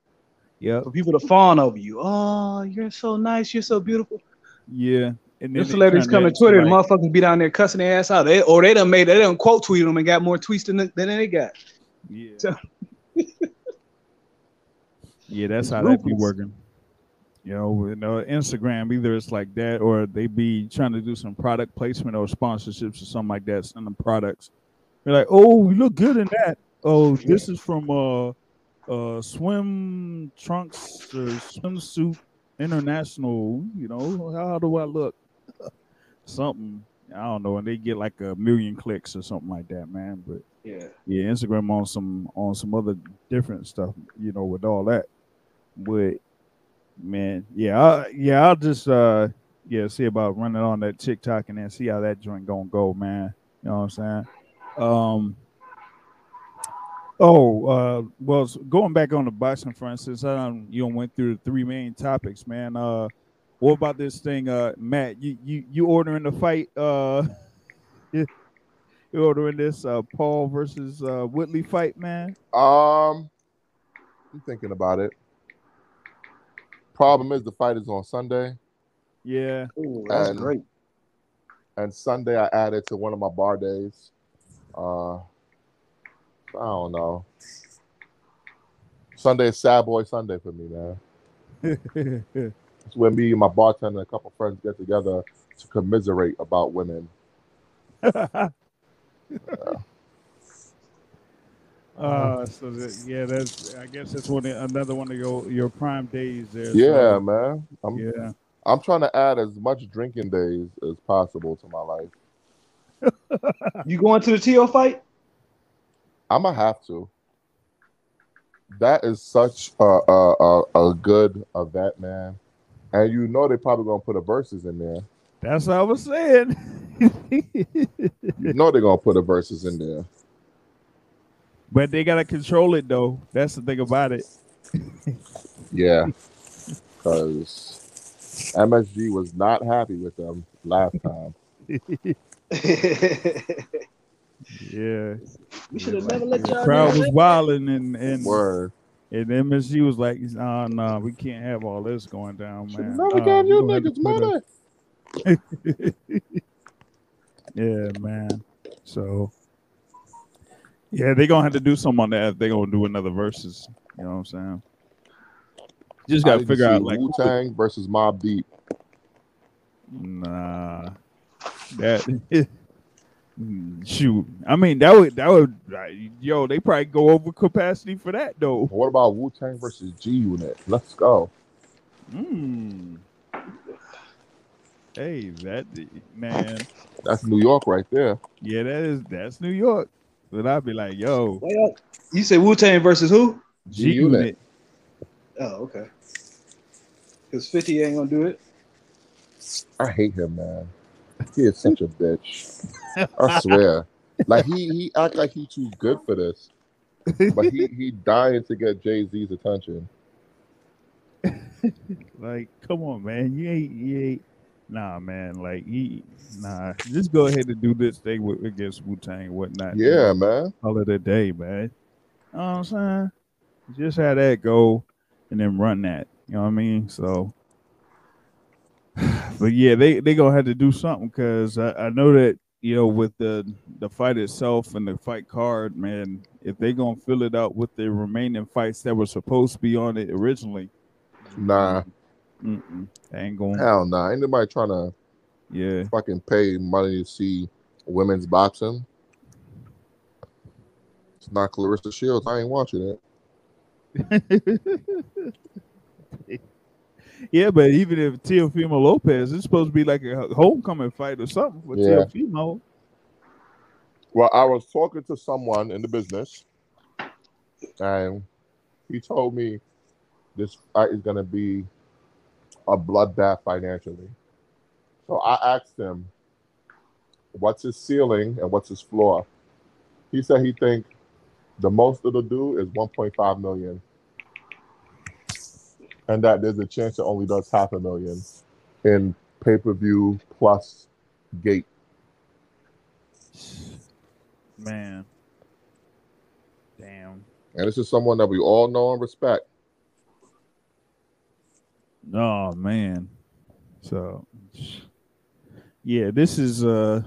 yeah, for people to fawn over you. Oh, you're so nice. You're so beautiful. yeah. And Them they celebrities turn come to Twitter, like- and motherfuckers be down there cussing their ass out. They, or they done made, they done quote tweet them and got more tweets than, than they got. Yeah. So- (laughs) yeah, that's how that be working. You know, you know, Instagram either it's like that or they be trying to do some product placement or sponsorships or something like that, send them products. They're like, oh, you look good in that. Oh, this is from uh uh swim trunks or swimsuit international, you know, how do I look? Something. I don't know, and they get like a million clicks or something like that, man. But Yeah. yeah, Instagram on some on some other different stuff, you know, with all that. But man, yeah, I, yeah, I'll just uh yeah see about running on that TikTok and then see how that joint gonna go, man. You know what I'm saying? Um. Oh, uh, well, going back on the boxing front, since I um, you know, went through the three main topics, man. Uh, what about this thing, uh, Matt? You you you ordering the fight? Uh, (laughs) you ordering this uh Paul versus uh Woodley fight, man? Um, I'm thinking about it. Problem is, the fight is on Sunday, Yeah, Ooh, that's And- great. and Sunday I added to one of my bar days. Uh, I don't know. Sunday is sad boy Sunday for me, man. (laughs) It's when me and my bartender and a couple friends get together to commiserate about women. (laughs) uh, so that, yeah, that's I guess that's one of- another one of your your prime days there. Yeah, so, man. I'm yeah. I'm trying to add as much drinking days as possible to my life. (laughs) You going to the TO fight? I'm gonna have to. That is such a a, a, a good event, man. And you know they're probably gonna put a verses in there. That's what I was saying. You know they're gonna put a verses in there. but they gotta control it though. That's the thing about it. Yeah, because MSG was not happy with them last time. (laughs) Yeah. we should have never let The y'all crowd was that. wilding and and Word. And then MSG was like, "Oh no, we can't have all this going down, man." never Uh, gave you gonna have to niggas put money. (laughs) Yeah, man. So, yeah, they're gonna have to do something on that. They're gonna do another verses. You know what I'm saying? Just gotta figure out like, Wu Tang versus Mobb Deep. nah, that. (laughs) Shoot, I mean that would that would yo they probably go over capacity for that though. What about Wu Tang versus G Unit? Let's go. Mm. Hey, that man, That's New York right there. yeah, that is that's New York. But I'd be like, yo, Well, You say Wu Tang versus who? G Unit. Oh, okay. Because 50 ain't gonna do it. I hate him, man. (laughs) He is such a bitch. I swear. Like he he act like he too good for this, but he he dying to get Jay Z's attention. Like, come on, man. You ain't, you ain't. Nah, man. Like, he, nah. Just go ahead and do this thing with, against Wu Tang and whatnot. Yeah, man. Call it a day, man. You know what I'm saying? Just have that go and then run that. You know what I mean? So, but yeah, they they gonna have to do something because I, I know that you know with the the fight itself and the fight card, man. If they gonna fill it out with the remaining fights that were supposed to be on it originally, Nah, ain't going. hell nah. Ain't nobody trying to Yeah, fucking pay money to see women's boxing. It's not Claressa Shields. I ain't watching it. (laughs) Yeah, but even if Teofimo Lopez, it's supposed to be like a homecoming fight or something for Yeah. Teofimo. Well, I was talking to someone in the business, and he told me this fight is going to be a bloodbath financially. So I asked him, "What's his ceiling and what's his floor?" He said he think the most it'll do is 1.5 million, and that there's a chance it only does half a million in pay per view plus gate. Man. Damn. And this is someone that we all know and respect. Oh man. So yeah, this is uh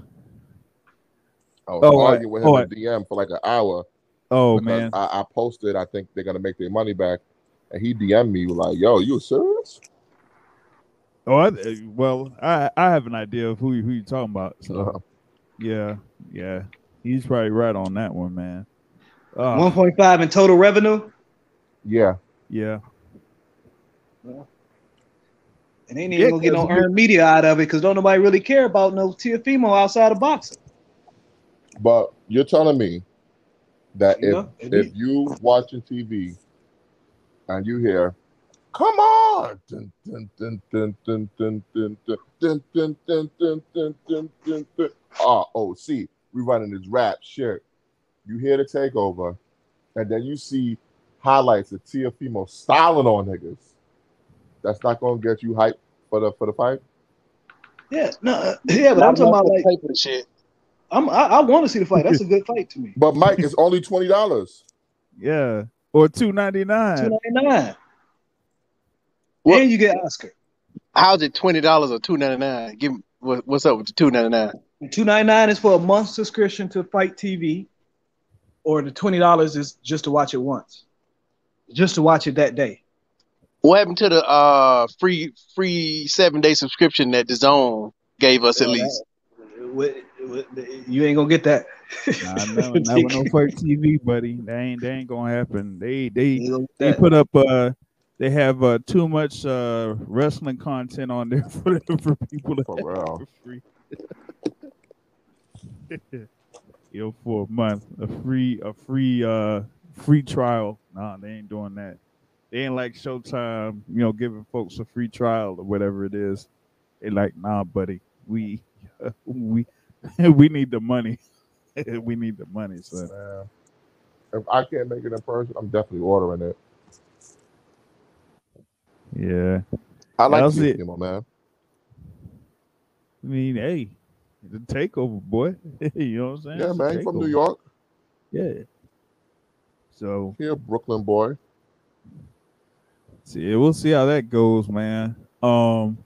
I was Oh, I- arguing with him oh, in DM for like an hour. oh man. I, I posted, I think they're gonna make their money back, and he DM'd me like, "Yo, you serious?" Oh I, well, I I have an idea of who who you talking about. So Uh, yeah, yeah. He's probably right on that one, man. Uh, 1.5 in total revenue. yeah, yeah. And they ain't Yeah, even gonna get no earned media out of it because don't nobody really care about no Teofimo outside of boxing. but you're telling me that if Yeah, it if you watching TV and you hear, come on. Oh, see, we running this rap shit. You hear the takeover, and then you see highlights of Teofimo styling on niggas. That's not gonna get you hyped for the for the fight. Yeah, no, yeah, but I'm talking about like paper shit. I'm I, I want to see the fight. That's a good fight to me. But Mike, it's only twenty dollars. Yeah, or two ninety nine. Two ninety nine. ninety nine. What- And you get Oscar. How's it twenty dollars or two ninety nine? Give me what, what's up with the two ninety nine? Two ninety nine is for a month subscription to FITE TV, or the twenty dollars is just to watch it once, just to watch it that day. What happened to the uh free free seven day subscription that the Zone gave us at Well, least? What- what- You ain't gonna get that. Nah, (laughs) never, not with no FITE TV, buddy. They ain't they ain't gonna happen. They they You ain't gonna they put up uh they have uh too much uh wrestling content on there (laughs) for for people to For have real. for free. (laughs) Yo, for a month, a free a free uh free trial. Nah, they ain't doing that. They ain't like Showtime, you know, giving folks a free trial or whatever it is. They like, nah, buddy, we we we need the money. (laughs) we need the money, son. Man. If I can't make it in person, I'm definitely ordering it. Yeah. I like That's you, it. man. I mean, hey, the takeover, boy. (laughs) you know what I'm saying? Yeah, It's man. From New. York, Yeah. So here, Brooklyn boy. see, we'll see how that goes, man. Um,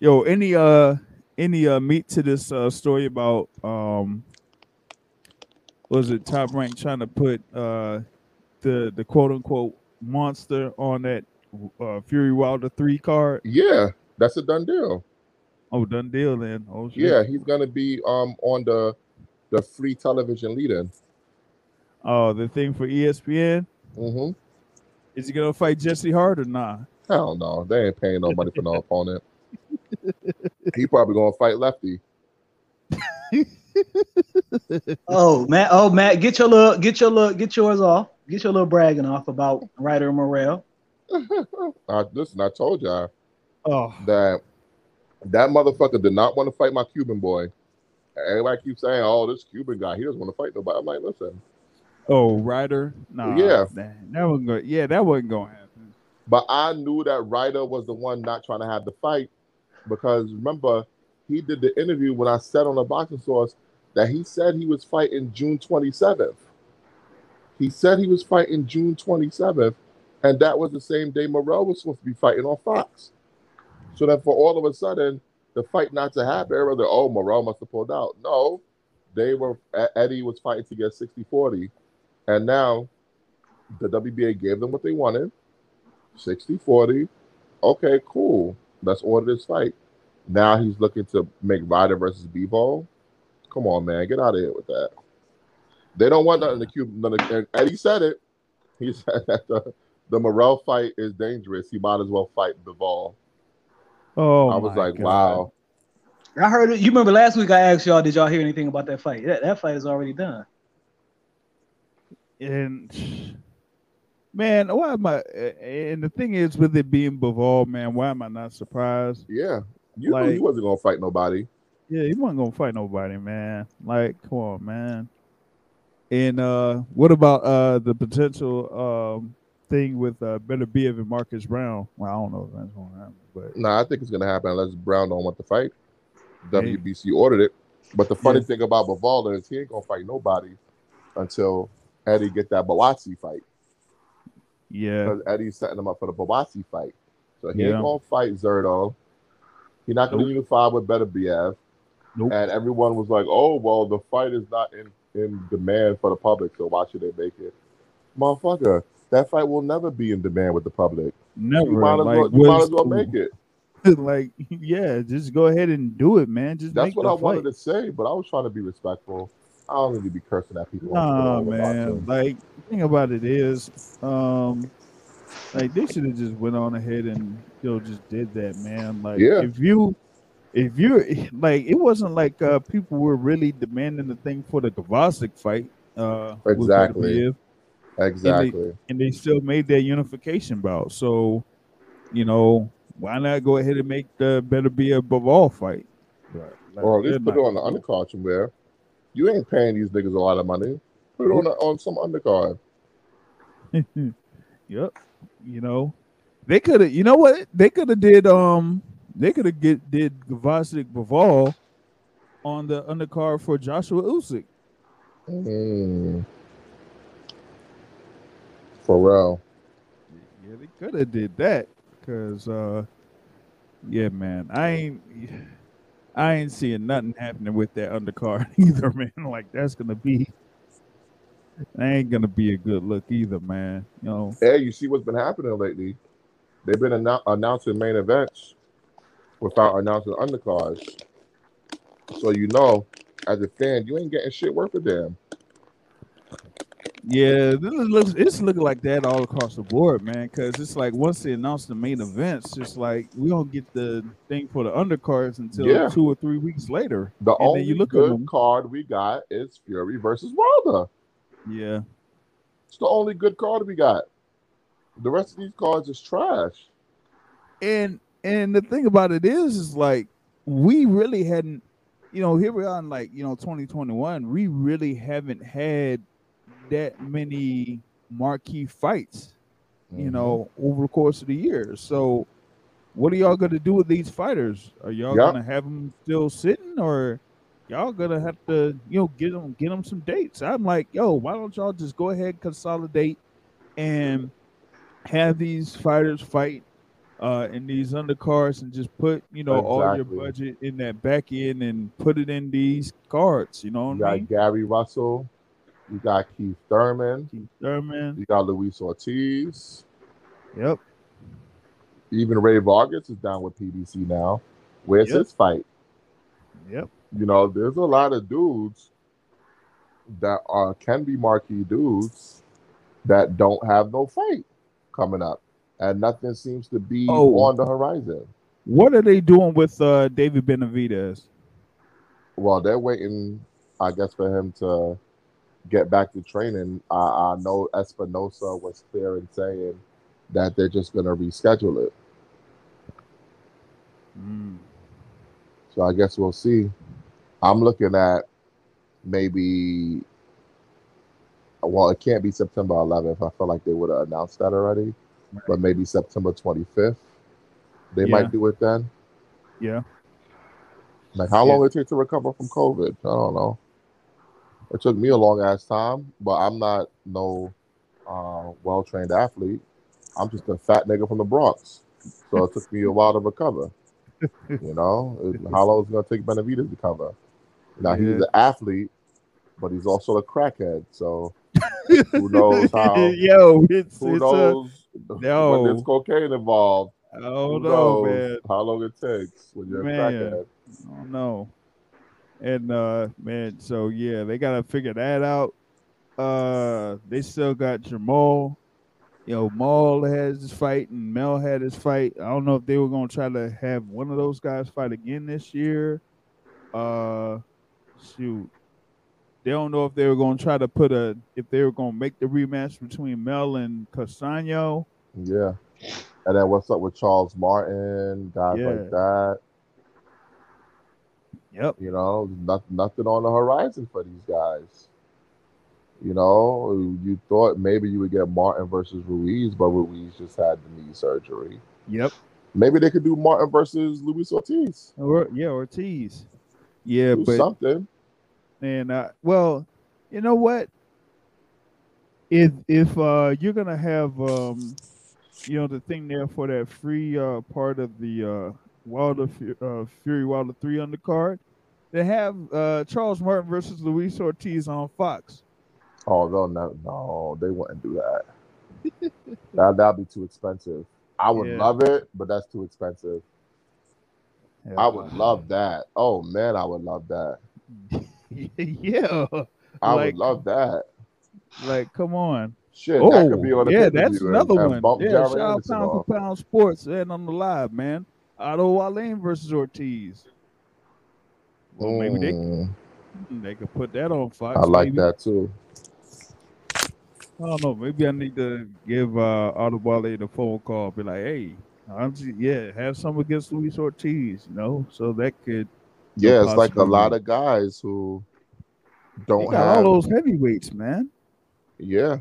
yo, any uh, any uh, meat to this uh story about um, was it Top Rank trying to put uh the the quote unquote monster on that uh Fury Wilder three card? Yeah, that's a done deal. Oh, done deal then. Oh shit. Yeah, he's gonna be um on the the free television lead-in. Oh, the thing for ESPN. Mm-hmm. Is he gonna fight Jesse Hart or not? Hell no, they ain't paying no money for no opponent. He probably gonna fight Lefty. (laughs) Oh Matt, oh Matt, get your little, get your little, get yours off. Get your little bragging off about Ryder Morrell. (laughs) I, listen, I told y'all Oh, that that motherfucker did not want to fight my Cuban boy. Everybody keeps saying, "Oh, this Cuban guy, he doesn't want to fight nobody." I'm like, listen, oh, Ryder. Nah, Yeah. that, that wasn't going. Yeah, that wasn't gonna happen. But I knew that Ryder was the one not trying to have the fight because remember, he did the interview when I sat on the boxing source that he said he was fighting June 27th. He said he was fighting June 27th, and that was the same day Morrell was supposed to be fighting on Fox. So that for all of a sudden, the fight not to happen, everybody, oh, Morrell must have pulled out. No, they were, Eddie was fighting to get 60 40, and now the WBA gave them what they wanted 60 40. Okay, cool. Let's order this fight. Now he's looking to make Ryder versus Bivol. Come on, man. Get out of here with that. They don't want nothing to cube. Nothing, and Eddie said it. He (laughs) said that the, the Morrell fight is dangerous. He might as well fight Bivol. Oh, I was my like, God. wow. I heard it. You remember last week I asked y'all, did y'all hear anything about that fight? That, that fight is already done. And man, why am I? And the thing is, with it being Bivol, man, why am I not surprised? Yeah. You knew he wasn't gonna fight nobody. Yeah, he wasn't gonna fight nobody, man. Like, come on, man. And uh what about uh the potential um thing with uh Beterbiev and Marcus Browne? Well, I don't know if that's gonna happen, but Nah, I think it's gonna happen unless Browne don't want to fight. Hey. WBC ordered it. But the funny Yeah. thing about Bivol is he ain't gonna fight nobody until Eddie get that Bawasi fight. yeah, Because Eddie's setting him up for the Bawasi fight. So he Yeah. ain't gonna fight Zurdo. He's not gonna Nope. unify with Beterbiev. Nope. And everyone was like, "Oh, well, the fight is not in in demand for the public, so why should they make it?" Motherfucker, that fight will never be in demand with the public. never. You might as like, well, you might as well make it. (laughs) like, yeah, just go ahead and do it, man. Just That's what I wanted to say, but I was trying to be respectful. I don't need to be cursing at people. Nah, man. Like, the thing about it is, um, like they should have just went on ahead and you know just did that, man. Like, Yeah. if you, if you're like, it wasn't like uh people were really demanding the thing for the Gvozdyk fight. Uh, with Exactly. Medvedev, Exactly. and they still made that unification bout. So, you know, why not go ahead and make the better be a all fight? But, like, or at least put it on the undercard somewhere. You ain't paying these niggas a lot of money. Put it on the, on some undercard. (laughs) Yep. You know, they could have. You know what? They could have did. Um, they could have get did Gvozdyk Bivol on the undercard for Joshua Usyk. Mm. For real. Yeah, they could have did that. Cause, uh, yeah, man, I ain't. I ain't seeing nothing happening with that undercard (laughs) either, man. Like that's gonna be. That ain't gonna be a good look either, man. You know. Hey, you see what's been happening lately? They've been annou- announcing main events without announcing undercards. So you know, as a fan, you ain't getting shit worth a damn. Yeah, this looks it's looking like that all across the board, man. Because it's like once they announce the main events, it's like we don't get the thing for the undercards until Yeah. two or three weeks later. The And then only you look at good card we got is Fury versus Wilder. Yeah, It's the only good card we got. The rest of these cards is trash. and and the thing about it is, is like we really hadn't, you know, here we are in like you know 2021. We really haven't had that many marquee fights. Mm-hmm. you know, over the course of the year. So, what are y'all going to do with these fighters? Are y'all Yep. going to have them still sitting, or y'all going to have to, you know, get them get them some dates? I'm like, yo, why don't y'all just go ahead and consolidate and have these fighters fight uh in these undercards and just put you know all your budget in that back end and put it in these cards you know You what i got mean Gary Russell. You got Keith Thurman. Keith Thurman. You got Luis Ortiz. yep Even Rey Vargas is down with PBC now. Where's Yep. his fight? yep You know, there's a lot of dudes that are can be marquee dudes that don't have no fight coming up, and nothing seems to be Oh. on the horizon. what are they doing with uh david benavidez Well, they're waiting, I guess, for him to get back to training. I, I know Espinosa was clear in saying that they're just going to reschedule it. Mm. So I guess we'll see. I'm looking at maybe. Well, it can't be September 11th. I feel like they would have announced that already, but maybe September 25th. They Yeah. might do it then. yeah Like how Yeah. long it take to recover from COVID? I don't know. It took me a long ass time, but I'm not no uh, well trained athlete. I'm just a fat nigga from the Bronx, so it took me a while to recover. (laughs) You know, It- how long is it gonna take Benavidez to recover? Now he's an athlete, but he's also a crackhead. So who knows (laughs) how? Yo, it's, Who it's a, knows yo. when there's cocaine involved? I don't who know, knows man. how long it takes when you're Man. a? I don't know. And uh man, so yeah, they gotta figure that out. Uh they still got Jamal. you know, Maul has his fight and Mel had his fight. I don't know if they were gonna try to have one of those guys fight again this year. Uh, shoot, they don't know if they were gonna try to put a if they were gonna make the rematch between Mel and Castano. Yeah. And then what's up with Charles Martin, guys Yeah. like that? Yep. You know, not, nothing on the horizon for these guys. You know, you thought maybe you would get Martin versus Ruiz, but Ruiz just had the knee surgery. Yep. Maybe they could do Martin versus Luis Ortiz. Or yeah, Ortiz. Yeah, do but something. And uh, well, you know what? If if uh you're gonna have um you know the thing there for that free uh part of the uh Wilder uh, Fury Wilder three undercard, they have uh Charles Martin versus Luis Ortiz on Fox. Oh, they'll never. No, they wouldn't do that. (laughs) that that'd be too expensive. I would Yeah. love it, but that's too expensive. I Uh, would love that. Oh man, I would love that. (laughs) (laughs) yeah, I Like- would love that. like come on. Shit, Oh, that could be on the yeah, that's another one. Yeah, Jared shout out pound for pound sports and on the live, man. Otto Wallin versus Ortiz. Well, maybe they Mm, they could put that on Fox. I like maybe. that too. I don't know. Maybe I need to give uh Otto Wallin a phone call. Be like, hey, I'm just, yeah, have some against Luis Ortiz. You know, so that could Yeah, it's like a lot of guys who don't have. all those heavyweights, man. Yeah,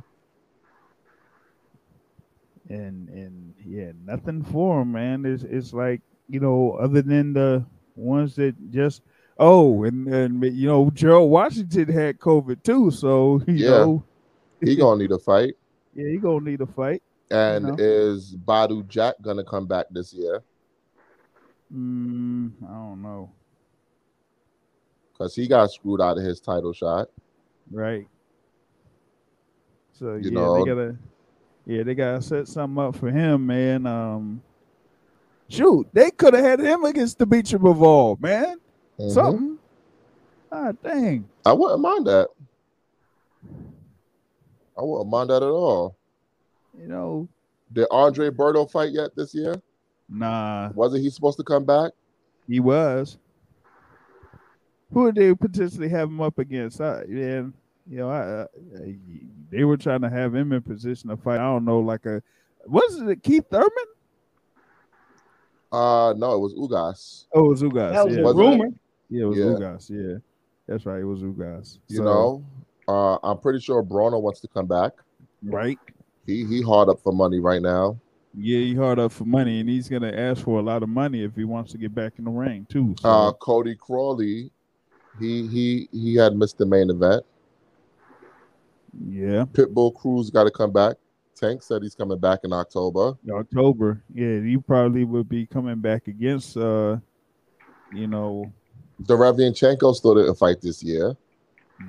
and and yeah, nothing for them, man. It's it's like you know, other than the ones that just oh, and and you know, Gerald Washington had COVID too, so (laughs) you Yeah. know, he gonna need a fight. (laughs) yeah, he gonna need a fight. And know. is Badou Jack gonna come back this year? Mm, I don't know, Because he got screwed out of his title shot. right? So You yeah, know- they gotta, yeah, they gotta set something up for him, man. Um, shoot, they could have had him against Dimitri Bivol, man. Mhm. Something. Ah, dang. I wouldn't mind that. I wouldn't mind that at all. You know, Did Andre Berto fight yet this year? nah. Wasn't he supposed to come back? He was. Who would they potentially have him up against? I, yeah, you know, I, I, they were trying to have him in position to fight. I don't know, like a was it Keith Thurman? Uh no, it was Ugas. Oh, it was Ugas. That was yeah. a Wasn't rumor. yeah, it was Yeah. Ugas. Yeah, that's right. It was Ugas. You So, know, uh, I'm pretty sure Broner wants to come back. right? He he hard up for money right now. Yeah, he hard up for money, and he's gonna ask for a lot of money if he wants to get back in the ring too. So, Uh, Cody Crowley, he he he had missed the main event. yeah, Pitbull Cruz got to come back. Tank said he's coming back in October. October. Yeah, he probably would be coming back against, uh, you know, Derevyanchenko still didn't fight this year.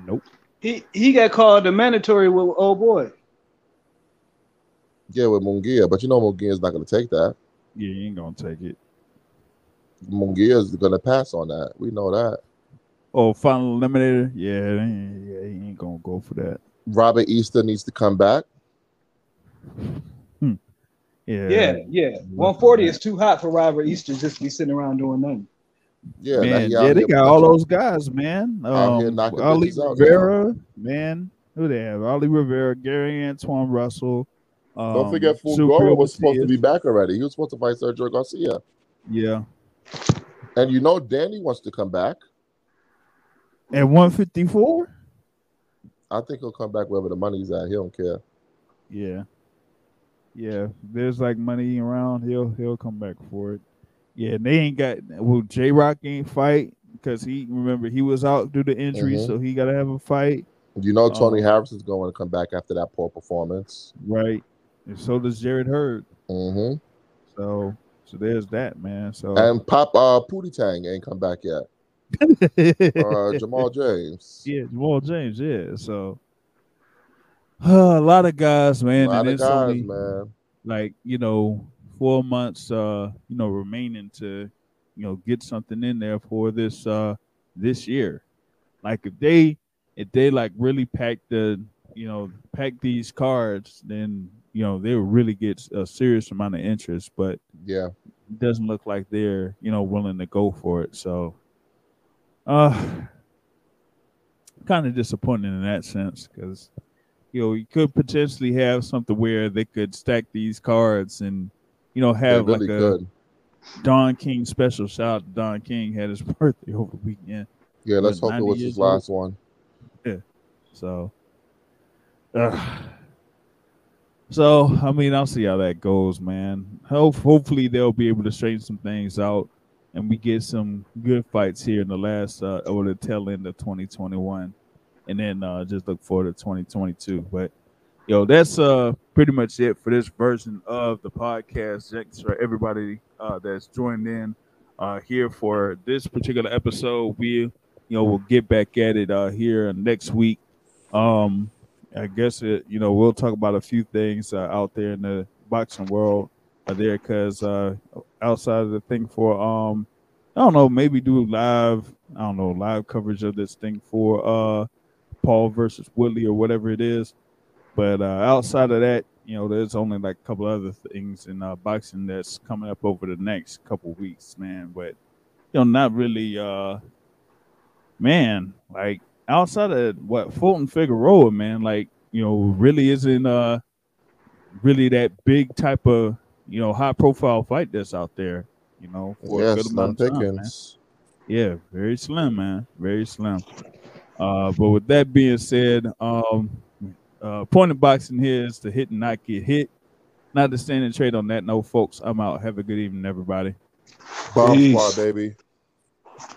nope. He he got called the mandatory with oh boy. Yeah, with Munguia, but you know Munguia's not going to take that. Yeah, he ain't gonna take it. Munguia's going to pass on that. We know that. Oh, final eliminator. Yeah, yeah, he ain't gonna go for that. Robert Easter needs to come back. Yeah, Yeah, yeah. 140 is too hot for Robert Easter just to be sitting around doing nothing. Yeah, now man. he Yeah, they got all those guys, man. Out here Um, knocking Ali bitches out, Rivera, man. Who they have? Ali Rivera, Gary Antuanne Russell. Um, Don't forget Super was supposed to be back already. He was supposed to fight Sergio Garcia. Yeah, And you know Danny wants to come back. At 154. I think he'll come back wherever the money's at. He don't care. Yeah, yeah. There's like money around. He'll he'll come back for it. Yeah, and they ain't got. Well, J Rock ain't fight because he remember he was out due to injury, Mhm. so he got to have a fight, You know Tony Um, Harrison's going to come back after that poor performance. right? And so does Jarrett Hurd. hmm So so there's that, man. So And Pop uh, Pootie Tang ain't come back yet. Uh, Jamal James. (laughs) yeah, Jamal James. Yeah, so (sighs) a lot of guys, A man, lot and of it's guys, only man. like you know four months, uh, you know, remaining to you know get something in there for this uh this year. Like if they if they like really pack the you know, pack these cards, then you know they will really get a serious amount of interest. But Yeah. it doesn't look like they're you know willing to go for it. So, uh, kind of disappointing in that sense because you know you could potentially have something where they could stack these cards and you know have really like a. Don King special. Shout out to Don King had his (laughs) birthday over the weekend. Yeah, let's hope it was his old? last one. Yeah. So, uh, so I mean, I'll see how that goes, man. Hope hopefully they'll be able to straighten some things out, and we get some good fights here in the last uh, or the tail end of 2021, and then uh, just look forward to 2022. But yo, that's uh pretty much it for this version of the podcast. Thanks for everybody uh, that's joined in uh, here for this particular episode. We you know we'll get back at it uh, here next week. Um, I guess it, you know we'll talk about a few things uh, out there in the boxing world uh, there because uh, outside of the thing for um I don't know maybe do live I don't know live coverage of this thing for uh Paul versus Woodley or whatever it is, but uh, outside of that you know there's only like a couple other things in uh, boxing that's coming up over the next couple weeks man. But you know not really uh man like outside of what Fulton Figueroa, man, like you know, really isn't uh really that big type of you know high profile fight that's out there. You know, for a Yeah, good amount of time, man. Yeah, very slim, man, very slim. Uh, but with that being said, um, uh, point of boxing here is to hit and not get hit. Not to stand and trade on that. No, folks, I'm out. Have a good evening, everybody. Bomb Peace. squad, baby.